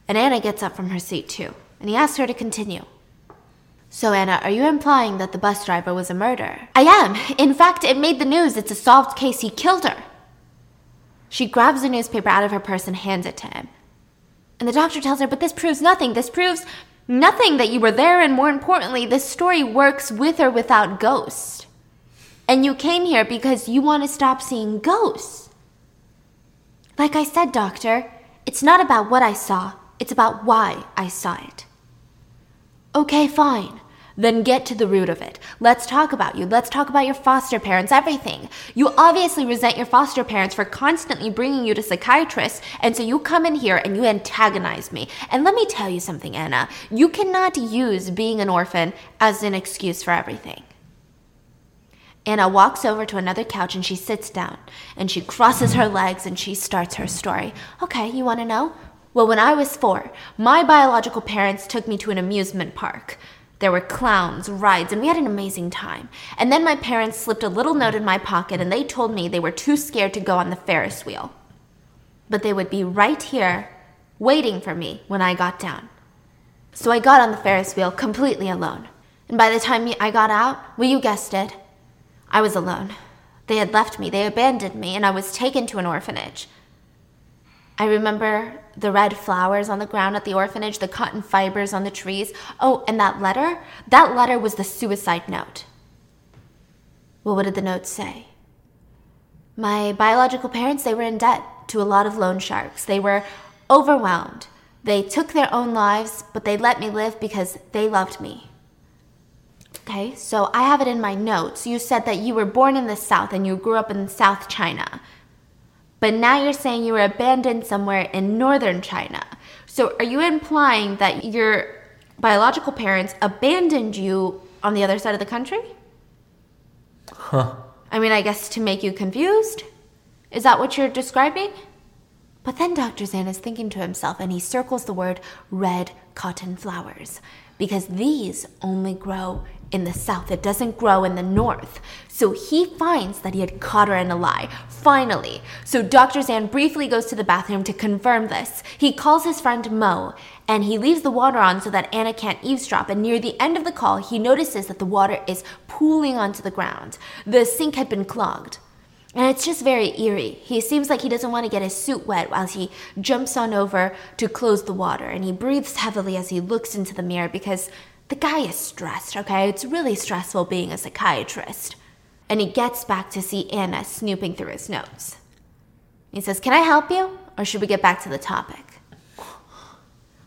and Anna gets up from her seat too, and he asks her to continue. So, Anna, are you implying that the bus driver was a murderer? I am. In fact, it made the news. It's a solved case. He killed her. She grabs a newspaper out of her purse and hands it to him. And the doctor tells her, But this proves nothing. This proves nothing that you were there, and more importantly, this story works with or without ghosts. And you came here because you want to stop seeing ghosts. Like I said, doctor, it's not about what I saw, it's about why I saw it. Okay, fine. Then get to the root of it. Let's talk about you. Let's talk about your foster parents, everything. You obviously resent your foster parents for constantly bringing you to psychiatrists, and so you come in here and you antagonize me. And let me tell you something, Anna. You cannot use being an orphan as an excuse for everything. Anna walks over to another couch and she sits down and she crosses her legs and she starts her story. Okay, you want to know? Well, when I was four, my biological parents took me to an amusement park. There were clowns, rides, and we had an amazing time. And then my parents slipped a little note in my pocket and they told me they were too scared to go on the Ferris wheel. But they would be right here, waiting for me when I got down. So I got on the Ferris wheel completely alone. And by the time I got out, well, you guessed it, I was alone. They had left me, they abandoned me, and I was taken to an orphanage. I remember the red flowers on the ground at the orphanage, the cotton fibers on the trees. Oh, and that letter? That letter was the suicide note. Well, what did the note say? My biological parents, they were in debt to a lot of loan sharks. They were overwhelmed. They took their own lives, but they let me live because they loved me. Okay, so I have it in my notes. You said that you were born in the South and you grew up in South China. But now you're saying you were abandoned somewhere in northern China. So are you implying that your biological parents abandoned you on the other side of the country? Huh. I mean, I guess to make you confused? Is that what you're describing? But then Dr. Zan is thinking to himself and he circles the word red cotton flowers because these only grow in the south, it doesn't grow in the north. So he finds that he had caught her in a lie, finally. So Dr. Zan briefly goes to the bathroom to confirm this. He calls his friend Mo, and he leaves the water on so that Anna can't eavesdrop. And near the end of the call, he notices that the water is pooling onto the ground. The sink had been clogged. And it's just very eerie. He seems like he doesn't want to get his suit wet while he jumps on over to close the water. And he breathes heavily as he looks into the mirror because the guy is stressed, okay? It's really stressful being a psychiatrist. And he gets back to see Anna snooping through his notes. He says, Can I help you? Or should we get back to the topic?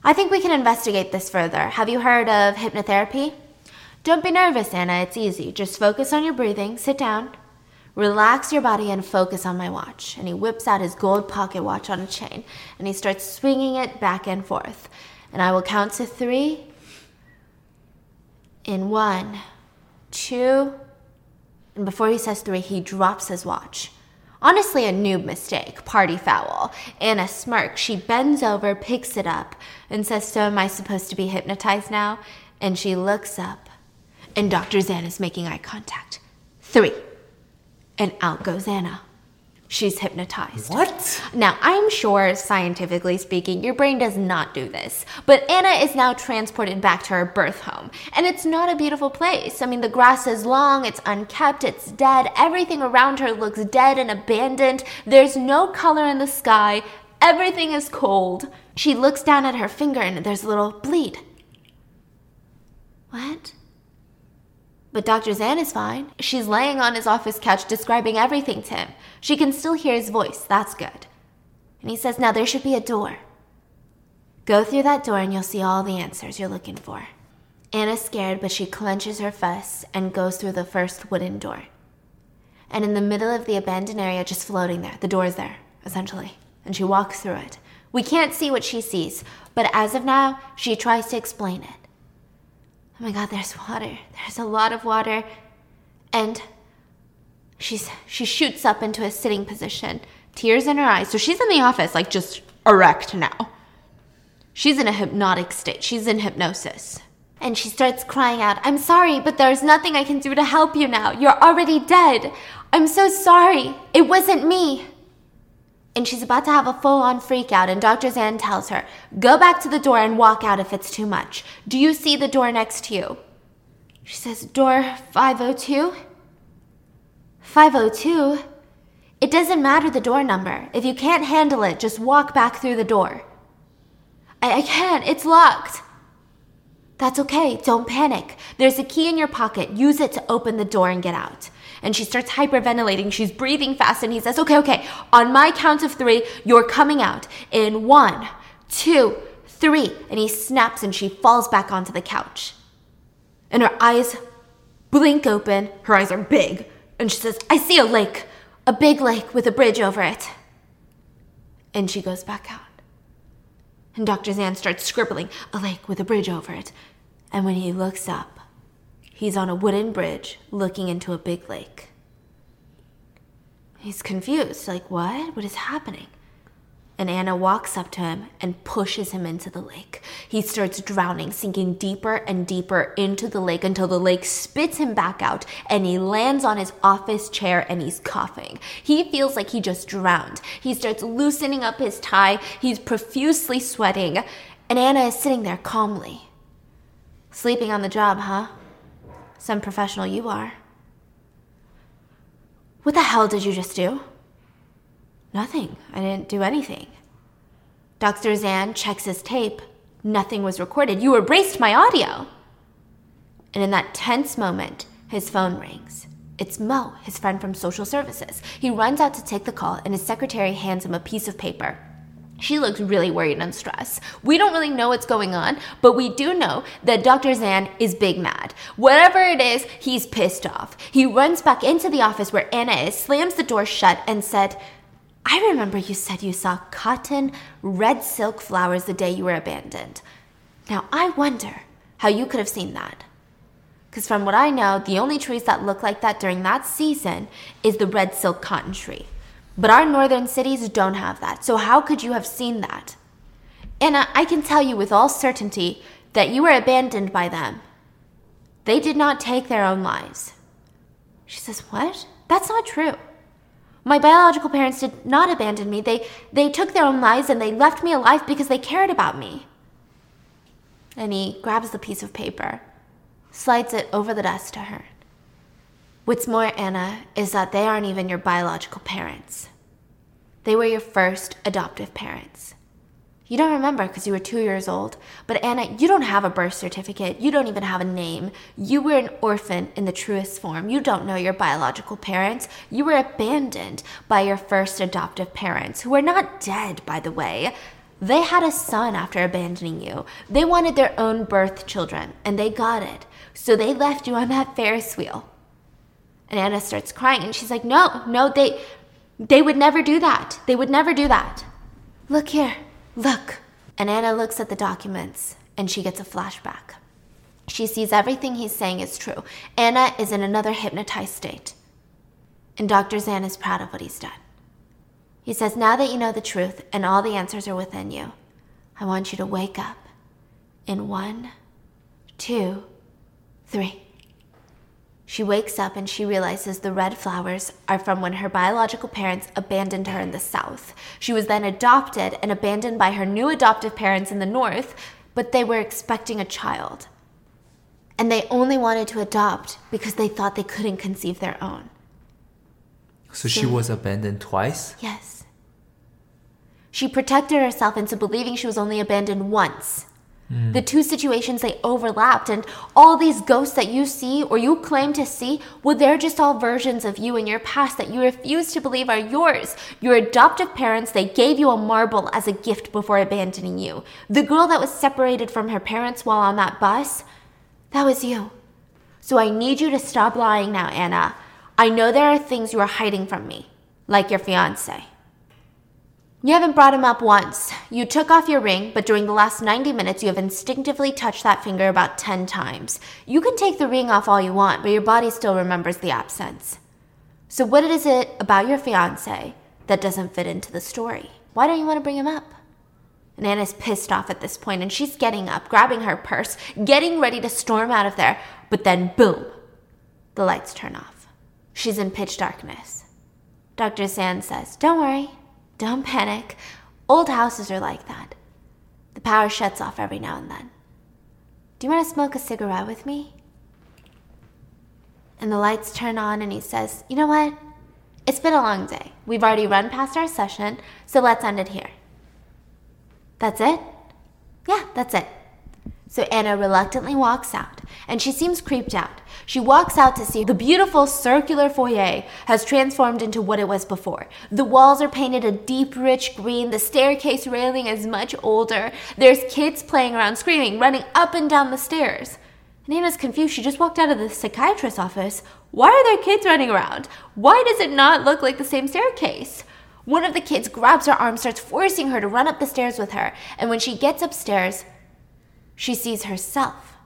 I think we can investigate this further. Have you heard of hypnotherapy? Don't be nervous, Anna. It's easy. Just focus on your breathing, sit down, relax your body, and focus on my watch. And he whips out his gold pocket watch on a chain and he starts swinging it back and forth. And I will count to three, in one, two, and before he says three, he drops his watch. Honestly, a noob mistake, party foul. Anna smirks. She bends over, picks it up, and says, So am I supposed to be hypnotized now? And she looks up, and Dr. Zan is making eye contact. Three. And out goes Anna. She's hypnotized. What? Now, I'm sure, scientifically speaking, your brain does not do this, but Anna is now transported back to her birth home. And it's not a beautiful place. I mean, the grass is long, it's unkept, it's dead, everything around her looks dead and abandoned, there's no color in the sky, everything is cold. She looks down at her finger and there's a little bleed. What? But Dr. Zan is fine. She's laying on his office couch describing everything to him. She can still hear his voice. That's good. And he says, Now there should be a door. Go through that door and you'll see all the answers you're looking for. Anna's scared, but she clenches her fists and goes through the first wooden door. And in the middle of the abandoned area, just floating there, the door is there, essentially. And she walks through it. We can't see what she sees, but as of now, she tries to explain it. Oh my god, there's water. There's a lot of water. And she's she shoots up into a sitting position, tears in her eyes. So she's in the office like just erect now. She's in a hypnotic state. She's in hypnosis. And she starts crying out, I'm sorry, but there's nothing I can do to help you now. You're already dead. I'm so sorry. It wasn't me and she's about to have a full on freak out, and Dr. Zan tells her, Go back to the door and walk out if it's too much. Do you see the door next to you? She says, Door 502? 502? It doesn't matter the door number. If you can't handle it, just walk back through the door. I, I can't, it's locked. That's okay, don't panic. There's a key in your pocket. Use it to open the door and get out and she starts hyperventilating. She's breathing fast, and he says, Okay, okay, on my count of three, you're coming out in one, two, three. And he snaps, and she falls back onto the couch. And her eyes blink open. Her eyes are big. And she says, I see a lake, a big lake with a bridge over it. And she goes back out. And Dr. Zan starts scribbling, a lake with a bridge over it. And when he looks up, He's on a wooden bridge looking into a big lake. He's confused, like, what? What is happening? And Anna walks up to him and pushes him into the lake. He starts drowning, sinking deeper and deeper into the lake until the lake spits him back out and he lands on his office chair and he's coughing. He feels like he just drowned. He starts loosening up his tie, he's profusely sweating, and Anna is sitting there calmly. Sleeping on the job, huh? Some professional you are. What the hell did you just do? Nothing. I didn't do anything. Dr. Zan checks his tape. Nothing was recorded. You erased my audio. And in that tense moment, his phone rings. It's Mo, his friend from social services. He runs out to take the call, and his secretary hands him a piece of paper. She looks really worried and stressed. We don't really know what's going on, but we do know that Dr. Zan is big mad. Whatever it is, he's pissed off. He runs back into the office where Anna is, slams the door shut, and said, I remember you said you saw cotton, red silk flowers the day you were abandoned. Now, I wonder how you could have seen that. Because from what I know, the only trees that look like that during that season is the red silk cotton tree. But our northern cities don't have that. So how could you have seen that? And I can tell you with all certainty that you were abandoned by them. They did not take their own lives. She says, What? That's not true. My biological parents did not abandon me. They, they took their own lives and they left me alive because they cared about me. And he grabs the piece of paper, slides it over the desk to her. What's more, Anna, is that they aren't even your biological parents. They were your first adoptive parents. You don't remember because you were two years old, but Anna, you don't have a birth certificate. You don't even have a name. You were an orphan in the truest form. You don't know your biological parents. You were abandoned by your first adoptive parents, who are not dead, by the way. They had a son after abandoning you. They wanted their own birth children, and they got it. So they left you on that Ferris wheel. And Anna starts crying and she's like, "No, no, they they would never do that. They would never do that." Look here. Look. And Anna looks at the documents and she gets a flashback. She sees everything he's saying is true. Anna is in another hypnotized state. And Dr. Zan is proud of what he's done. He says, Now that you know the truth and all the answers are within you, I want you to wake up in one, two, three. She wakes up and she realizes the red flowers are from when her biological parents abandoned her in the South. She was then adopted and abandoned by her new adoptive parents in the North, but they were expecting a child. And they only wanted to adopt because they thought they couldn't conceive their own. So she was abandoned twice? Yes. She protected herself into believing she was only abandoned once. Mm. The two situations they overlapped, and all these ghosts that you see or you claim to see, well, they're just all versions of you in your past that you refuse to believe are yours. Your adoptive parents, they gave you a marble as a gift before abandoning you. The girl that was separated from her parents while on that bus, that was you. So I need you to stop lying now, Anna. I know there are things you are hiding from me, like your fiance. You haven't brought him up once. You took off your ring, but during the last 90 minutes, you have instinctively touched that finger about 10 times. You can take the ring off all you want, but your body still remembers the absence. So, what is it about your fiance that doesn't fit into the story? Why don't you want to bring him up? And Anna's pissed off at this point, and she's getting up, grabbing her purse, getting ready to storm out of there, but then boom, the lights turn off. She's in pitch darkness. Dr. Zan says, Don't worry, don't panic. Old houses are like that. The power shuts off every now and then. Do you want to smoke a cigarette with me? And the lights turn on, and he says, You know what? It's been a long day. We've already run past our session, so let's end it here. That's it? Yeah, that's it. So Anna reluctantly walks out, and she seems creeped out. She walks out to see the beautiful circular foyer has transformed into what it was before. The walls are painted a deep, rich green. The staircase railing is much older. There's kids playing around, screaming, running up and down the stairs. And Anna's confused. She just walked out of the psychiatrist's office. Why are there kids running around? Why does it not look like the same staircase? One of the kids grabs her arm, starts forcing her to run up the stairs with her, and when she gets upstairs, she sees herself,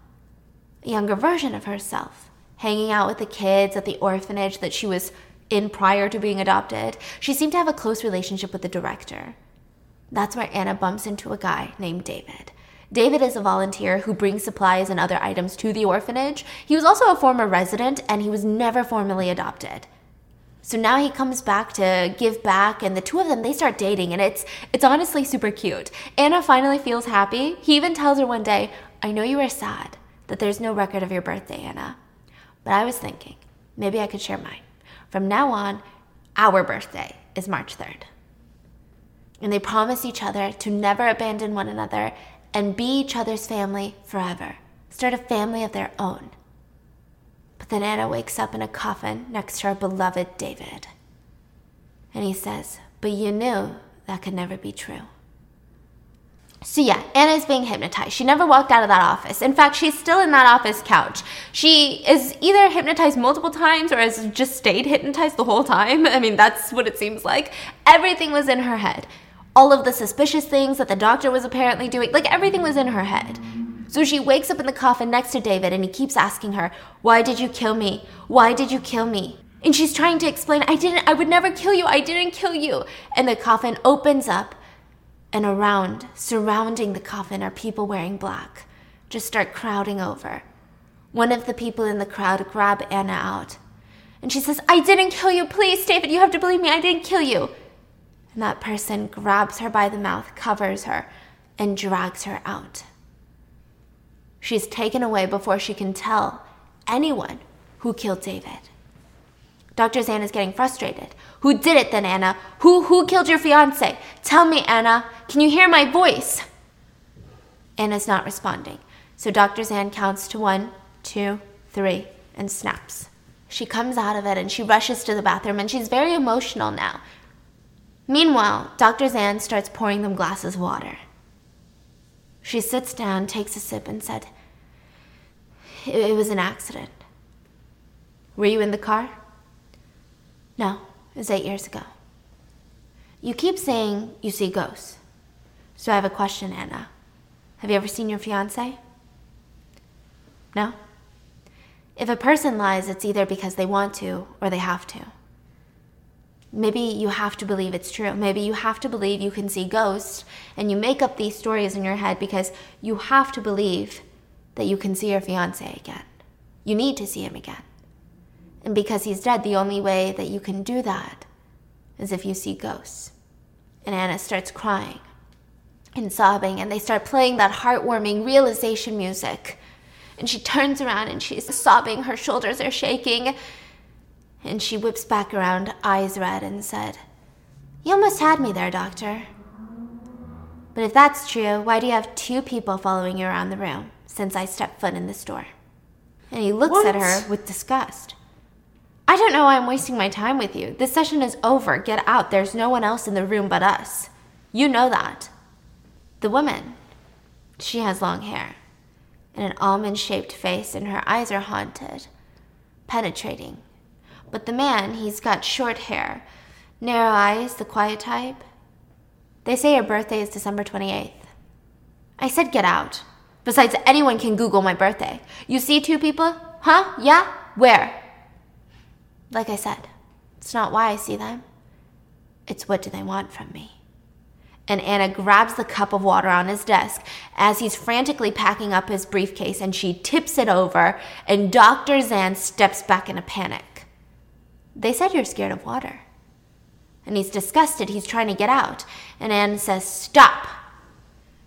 younger version of herself, hanging out with the kids at the orphanage that she was in prior to being adopted. She seemed to have a close relationship with the director. That's where Anna bumps into a guy named David. David is a volunteer who brings supplies and other items to the orphanage. He was also a former resident and he was never formally adopted. So now he comes back to give back and the two of them they start dating and it's it's honestly super cute. Anna finally feels happy. He even tells her one day, "I know you are sad that there's no record of your birthday, Anna. But I was thinking, maybe I could share mine. From now on, our birthday is March 3rd." And they promise each other to never abandon one another and be each other's family forever. Start a family of their own. But then Anna wakes up in a coffin next to her beloved David. And he says, But you knew that could never be true. So, yeah, Anna is being hypnotized. She never walked out of that office. In fact, she's still in that office couch. She is either hypnotized multiple times or has just stayed hypnotized the whole time. [laughs] I mean, that's what it seems like. Everything was in her head. All of the suspicious things that the doctor was apparently doing, like everything was in her head. So she wakes up in the coffin next to David and he keeps asking her, Why did you kill me? Why did you kill me? And she's trying to explain, I didn't, I would never kill you. I didn't kill you. And the coffin opens up and around, surrounding the coffin, are people wearing black. Just start crowding over. One of the people in the crowd grab Anna out. And she says, I didn't kill you. Please, David, you have to believe me. I didn't kill you. And that person grabs her by the mouth, covers her, and drags her out. She's taken away before she can tell anyone who killed David. Dr. Zan is getting frustrated. Who did it then, Anna? Who who killed your fiance? Tell me, Anna. Can you hear my voice? Anna's not responding. So Dr. Zan counts to one, two, three, and snaps. She comes out of it and she rushes to the bathroom and she's very emotional now. Meanwhile, Dr. Zan starts pouring them glasses of water. She sits down, takes a sip, and said, It, it was an accident. Were you in the car? No, it was eight years ago. You keep saying you see ghosts. So I have a question, Anna. Have you ever seen your fiance? No? If a person lies, it's either because they want to or they have to. Maybe you have to believe it's true. Maybe you have to believe you can see ghosts and you make up these stories in your head because you have to believe that you can see your fiance again. You need to see him again. And because he's dead, the only way that you can do that is if you see ghosts. And Anna starts crying and sobbing, and they start playing that heartwarming realization music. And she turns around and she's sobbing, her shoulders are shaking. And she whips back around, eyes red, and said, You almost had me there, Doctor. But if that's true, why do you have two people following you around the room since I stepped foot in this door? And he looks What? at her with disgust. I don't know why I'm wasting my time with you. This session is over. Get out. There's no one else in the room but us. You know that. The woman, she has long hair and an almond shaped face, and her eyes are haunted, penetrating. But the man, he's got short hair, narrow eyes, the quiet type. They say your birthday is December 28th. I said get out. Besides, anyone can Google my birthday. You see two people? Huh? Yeah? Where? Like I said, it's not why I see them. It's what do they want from me. And Anna grabs the cup of water on his desk as he's frantically packing up his briefcase and she tips it over, and Dr. Zan steps back in a panic. They said you're scared of water. And he's disgusted. He's trying to get out. And Anne says, Stop.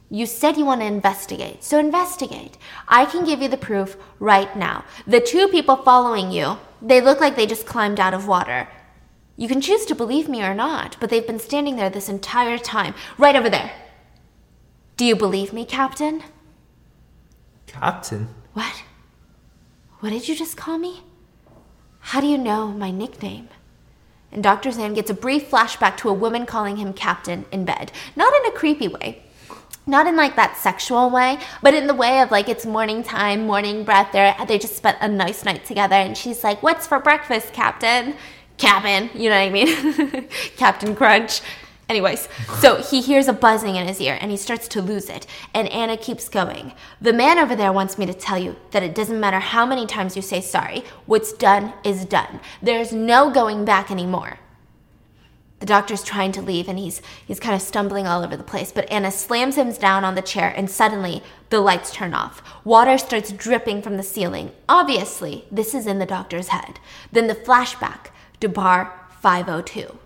You said you want to investigate, so investigate. I can give you the proof right now. The two people following you, they look like they just climbed out of water. You can choose to believe me or not, but they've been standing there this entire time, right over there. Do you believe me, Captain? Captain? What? What did you just call me? How do you know my nickname? And Dr. Zan gets a brief flashback to a woman calling him Captain in bed. Not in a creepy way. Not in like that sexual way, but in the way of like it's morning time, morning breath. They they just spent a nice night together, and she's like, "What's for breakfast, Captain?" Captain, you know what I mean? [laughs] Captain Crunch. Anyways, so he hears a buzzing in his ear and he starts to lose it. And Anna keeps going. The man over there wants me to tell you that it doesn't matter how many times you say sorry, what's done is done. There's no going back anymore. The doctor's trying to leave and he's he's kind of stumbling all over the place, but Anna slams him down on the chair and suddenly the lights turn off. Water starts dripping from the ceiling. Obviously, this is in the doctor's head. Then the flashback to bar 502.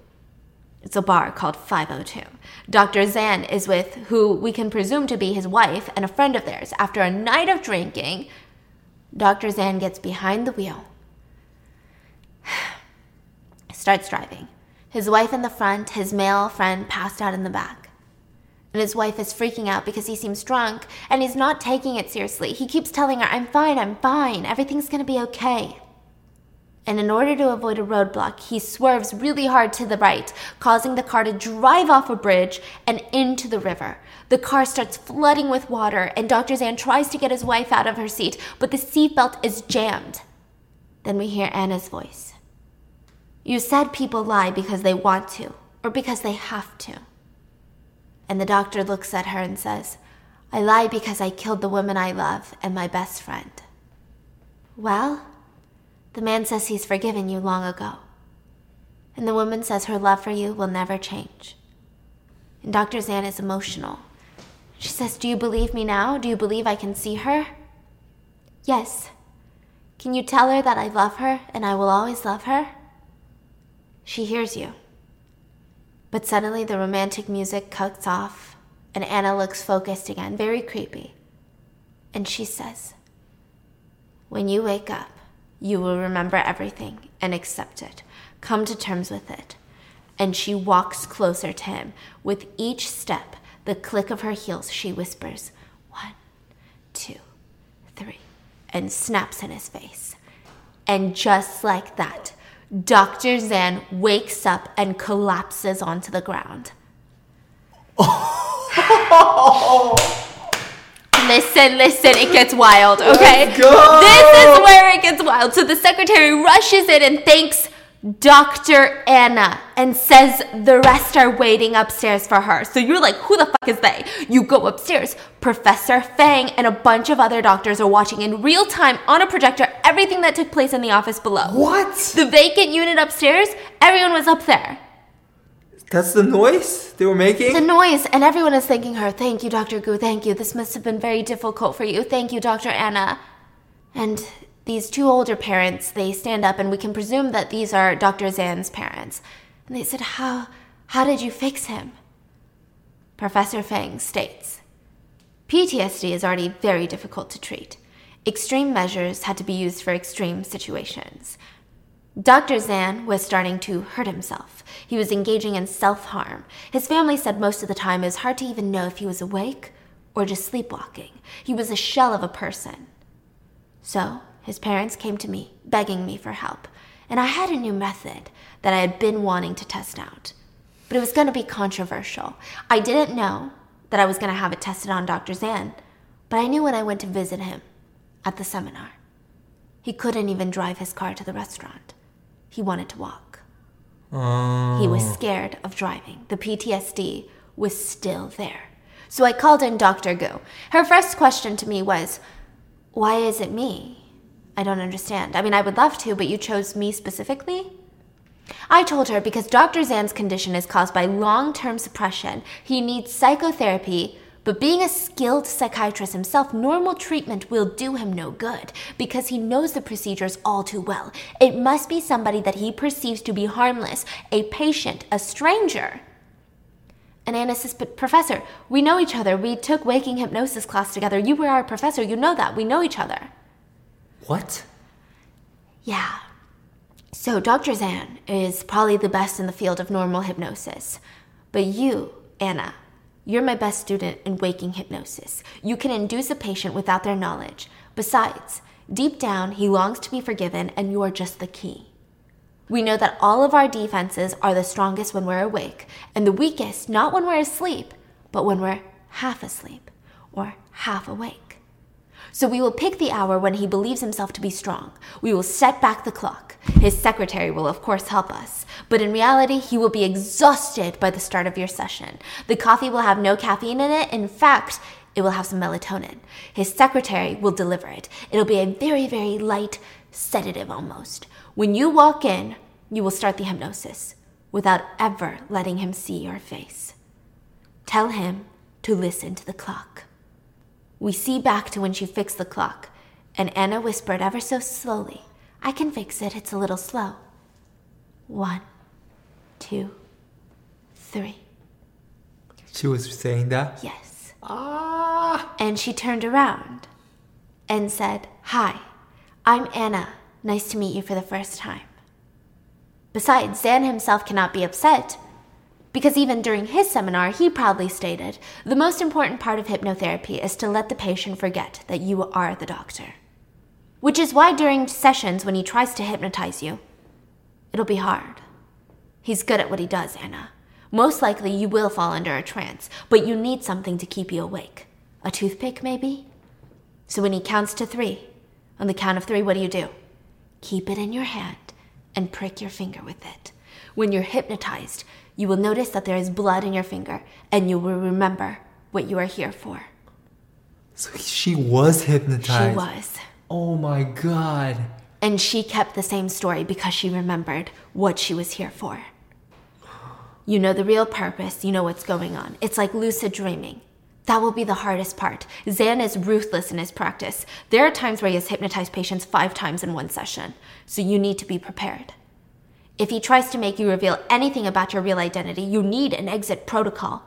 It's a bar called 502. Dr. Zan is with who we can presume to be his wife and a friend of theirs. After a night of drinking, Dr. Zan gets behind the wheel, [sighs] starts driving. His wife in the front, his male friend passed out in the back. And his wife is freaking out because he seems drunk and he's not taking it seriously. He keeps telling her, I'm fine, I'm fine, everything's gonna be okay. And in order to avoid a roadblock, he swerves really hard to the right, causing the car to drive off a bridge and into the river. The car starts flooding with water, and Dr. Zan tries to get his wife out of her seat, but the seatbelt is jammed. Then we hear Anna's voice. You said people lie because they want to, or because they have to. And the doctor looks at her and says, I lie because I killed the woman I love and my best friend. Well, the man says he's forgiven you long ago. And the woman says her love for you will never change. And Dr. Zan is emotional. She says, Do you believe me now? Do you believe I can see her? Yes. Can you tell her that I love her and I will always love her? She hears you. But suddenly the romantic music cuts off, and Anna looks focused again, very creepy. And she says, When you wake up, you will remember everything and accept it. Come to terms with it. And she walks closer to him. With each step, the click of her heels, she whispers, One, two, three, and snaps in his face. And just like that, Dr. Zan wakes up and collapses onto the ground. [laughs] listen, listen, it gets wild, okay? This is where it gets wild. So the secretary rushes in and thanks Dr. Anna and says the rest are waiting upstairs for her. So you're like, who the fuck is they? You go upstairs. Professor Fang and a bunch of other doctors are watching in real time on a projector everything that took place in the office below. What? The vacant unit upstairs, everyone was up there. That's the noise they were making? The noise, and everyone is thanking her. Thank you, Dr. Gu. Thank you. This must have been very difficult for you. Thank you, Dr. Anna. And these two older parents, they stand up and we can presume that these are Dr. Zan's parents. And they said, How how did you fix him? Professor Fang states PTSD is already very difficult to treat. Extreme measures had to be used for extreme situations. Dr. Zan was starting to hurt himself. He was engaging in self harm. His family said most of the time it was hard to even know if he was awake or just sleepwalking. He was a shell of a person. So, his parents came to me, begging me for help, and I had a new method that I had been wanting to test out. But it was going to be controversial. I didn't know that I was going to have it tested on Dr. Zan, but I knew when I went to visit him at the seminar. He couldn't even drive his car to the restaurant. He wanted to walk. Oh. He was oh. scared of driving. The PTSD was still there. So I called in Dr. Gu. Her first question to me was, Why is it me? I don't understand. I mean, I would love to, but you chose me specifically? I told her because Dr. Zan's condition is caused by long term suppression, he needs psychotherapy. But being a skilled psychiatrist himself, normal treatment will do him no good because he knows the procedures all too well. It must be somebody that he perceives to be harmless, a patient, a stranger. And Anna says, But professor, we know each other. We took waking hypnosis class together. You were our professor. You know that. We know each other. What? Yeah. So, Dr. Zan is probably the best in the field of normal hypnosis. But you, Anna, you're my best student in waking hypnosis. You can induce a patient without their knowledge. Besides, deep down, he longs to be forgiven, and you're just the key. We know that all of our defenses are the strongest when we're awake, and the weakest not when we're asleep, but when we're half asleep or half awake. So we will pick the hour when he believes himself to be strong. We will set back the clock. His secretary will, of course, help us. But in reality, he will be exhausted by the start of your session. The coffee will have no caffeine in it. In fact, it will have some melatonin. His secretary will deliver it. It'll be a very, very light sedative almost. When you walk in, you will start the hypnosis without ever letting him see your face. Tell him to listen to the clock. We see back to when she fixed the clock, and Anna whispered ever so slowly, I can fix it, it's a little slow. One, two, three. She was saying that? Yes. Ah. And she turned around and said, Hi, I'm Anna. Nice to meet you for the first time. Besides, Zan himself cannot be upset because even during his seminar, he proudly stated the most important part of hypnotherapy is to let the patient forget that you are the doctor. Which is why during sessions, when he tries to hypnotize you, it'll be hard. He's good at what he does, Anna. Most likely, you will fall under a trance, but you need something to keep you awake. A toothpick, maybe? So when he counts to three, on the count of three, what do you do? Keep it in your hand and prick your finger with it. When you're hypnotized, you will notice that there is blood in your finger and you will remember what you are here for. So she was hypnotized. She was. Oh my god. And she kept the same story because she remembered what she was here for. You know the real purpose, you know what's going on. It's like lucid dreaming. That will be the hardest part. Zan is ruthless in his practice. There are times where he has hypnotized patients five times in one session, so you need to be prepared. If he tries to make you reveal anything about your real identity, you need an exit protocol.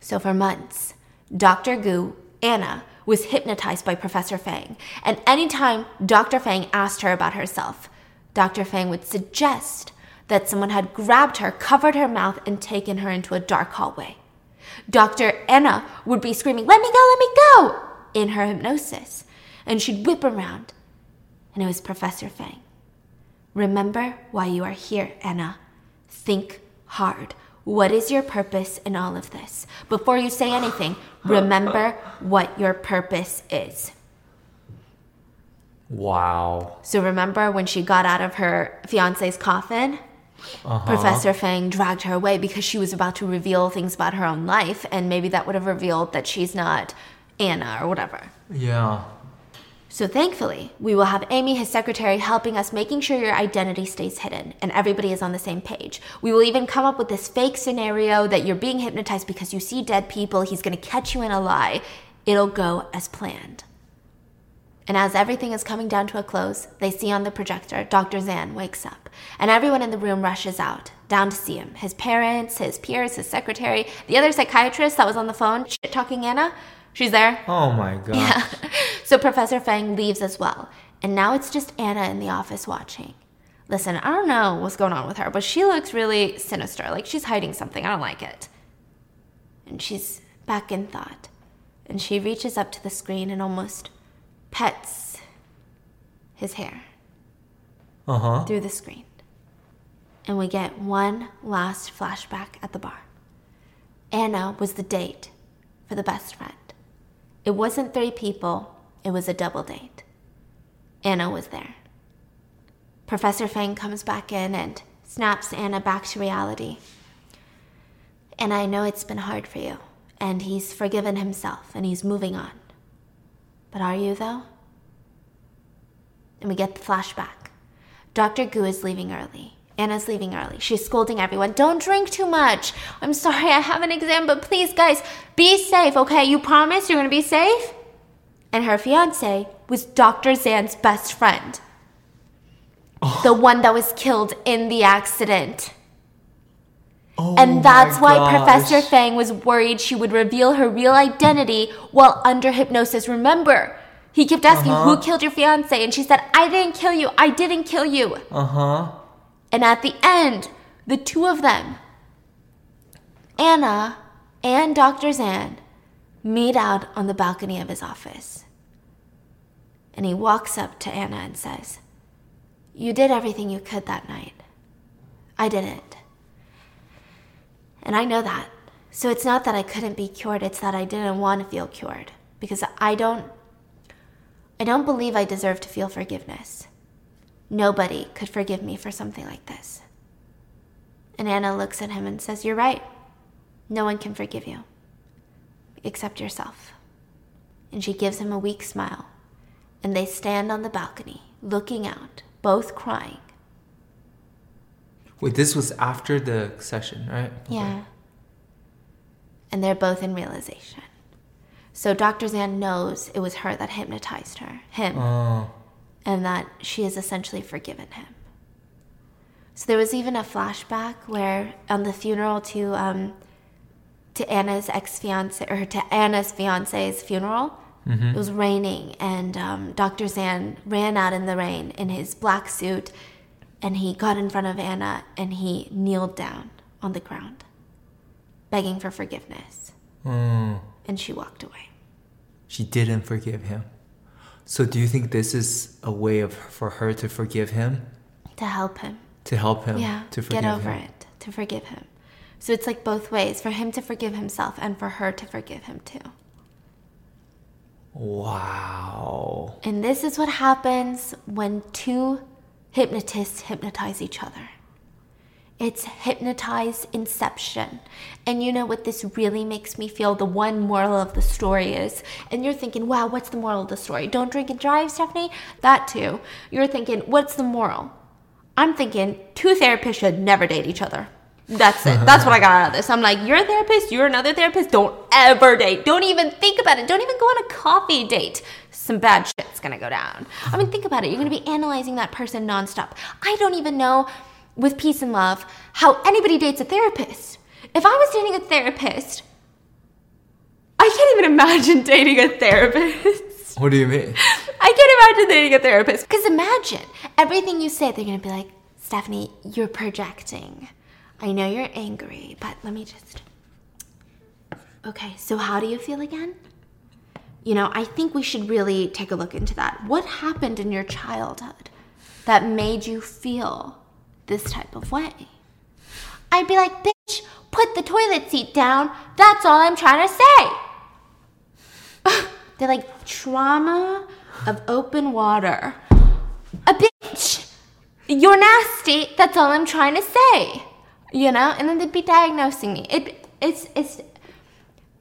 So for months, Dr. Gu, Anna, was hypnotized by Professor Fang, and anytime Dr. Fang asked her about herself, Dr. Fang would suggest that someone had grabbed her, covered her mouth, and taken her into a dark hallway. Dr. Anna would be screaming, Let me go, let me go, in her hypnosis. And she'd whip around. And it was Professor Fang. Remember why you are here, Anna. Think hard. What is your purpose in all of this? Before you say anything, remember what your purpose is. Wow. So remember when she got out of her fiance's coffin? Uh-huh. Professor Fang dragged her away because she was about to reveal things about her own life, and maybe that would have revealed that she's not Anna or whatever. Yeah. So thankfully, we will have Amy, his secretary, helping us making sure your identity stays hidden and everybody is on the same page. We will even come up with this fake scenario that you're being hypnotized because you see dead people, he's going to catch you in a lie. It'll go as planned. And as everything is coming down to a close, they see on the projector Dr. Zan wakes up, and everyone in the room rushes out, down to see him. His parents, his peers, his secretary, the other psychiatrist that was on the phone shit talking Anna, she's there. Oh my god. [laughs] Yeah. So Professor Fang leaves as well, and now it's just Anna in the office watching. Listen, I don't know what's going on with her, but she looks really sinister, like she's hiding something. I don't like it. And she's back in thought, and she reaches up to the screen and almost pets his hair Uh huh. through the screen. And we get one last flashback at the bar. Anna was the date for the best friend. It wasn't three people, it was a double date. Anna was there. Professor Fang comes back in and snaps Anna back to reality. And I know it's been hard for you, and he's forgiven himself and he's moving on. But are you, though? And we get the flashback. Dr. Gu is leaving early. Anna's leaving early. She's scolding everyone. Don't drink too much. I'm sorry, I have an exam, but please, guys, be safe, okay? You promise you're gonna be safe? And her fiance was Dr. Zan's best friend. The one that was killed in the accident. Oh And that's why Professor gosh. Fang was worried she would reveal her real identity while under hypnosis. Remember, he kept asking, Uh-huh. Who killed your fiance? And she said, I didn't kill you. I didn't kill you. Uh huh. And at the end, the two of them, Anna and Dr. Zan, meet out on the balcony of his office. And he walks up to Anna and says, You did everything you could that night. I didn't. And I know that. So it's not that I couldn't be cured, it's that I didn't want to feel cured. Because I don't I don't believe I deserve to feel forgiveness. Nobody could forgive me for something like this. And Anna looks at him and says, You're right. No one can forgive you except yourself. And she gives him a weak smile. And they stand on the balcony, looking out, both crying. Wait, this was after the session, right? Yeah. And they're both in realization. So Dr. Zan knows it was her that hypnotized her, him. Oh. And that she has essentially forgiven him. So there was even a flashback where on the funeral to um, to Anna's ex fiance or to Anna's fiance's funeral, it was raining, and um, Dr. Zan ran out in the rain in his black suit, and he got in front of Anna and he kneeled down on the ground, begging for forgiveness, Mm. and she walked away. She didn't forgive him. So do you think this is a way of for her to forgive him? To help him. To help him yeah, to forgive get over him? it, to forgive him. So it's like both ways for him to forgive himself and for her to forgive him too. Wow. And this is what happens when two hypnotists hypnotize each other. It's hypnotized inception. And you know what this really makes me feel? The one moral of the story is, and you're thinking, wow, what's the moral of the story? Don't drink and drive, Stephanie? That too. You're thinking, what's the moral? I'm thinking, two therapists should never date each other. That's it. That's what I got out of this. I'm like, you're a therapist, you're another therapist. Don't ever date. Don't even think about it. Don't even go on a coffee date. Some bad shit's gonna go down. I mean, think about it. You're gonna be analyzing that person nonstop. I don't even know, with peace and love, how anybody dates a therapist. If I was dating a therapist, I can't even imagine [laughs] dating a therapist. What do you mean? [laughs] I can't imagine dating a therapist. Because imagine everything you say, they're going to be like, Stephanie, you're projecting. I know you're angry, but let me just. Okay, so how do you feel again? You know, I think we should really take a look into that. What happened in your childhood that made you feel this type of way? I'd be like, bitch, put the toilet seat down. That's all I'm trying to say. [laughs] They're like trauma of open water. A bitch. You're nasty. That's all I'm trying to say. You know, and then they'd be diagnosing me. It, it's it's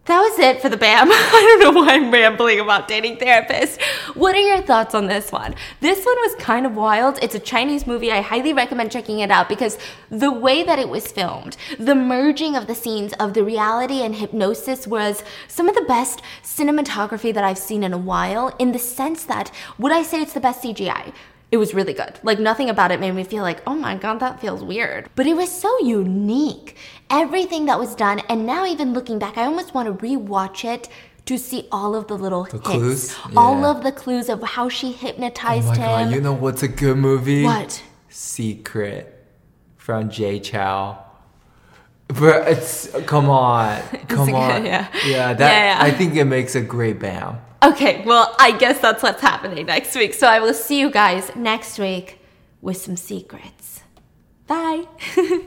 that was it for the BAM. [laughs] I don't know why I'm rambling about dating therapists. What are your thoughts on this one? This one was kind of wild. It's a Chinese movie. I highly recommend checking it out because the way that it was filmed, the merging of the scenes of the reality and hypnosis was some of the best cinematography that I've seen in a while in the sense that would I say it's the best CGI? It was really good. Like nothing about it made me feel like, oh my god, that feels weird. But it was so unique. Everything that was done, and now even looking back, I almost want to rewatch it to see all of the little The clues? all Yeah. of the clues of how she hypnotized Oh my him. god, you know what's a good movie? What? Secret from Jay Chou. But it's come on, [laughs] come on, yeah. yeah. That Yeah, yeah. I think it makes a great bam. Okay, well, I guess that's what's happening next week. So I will see you guys next week with some secrets. Bye. [laughs]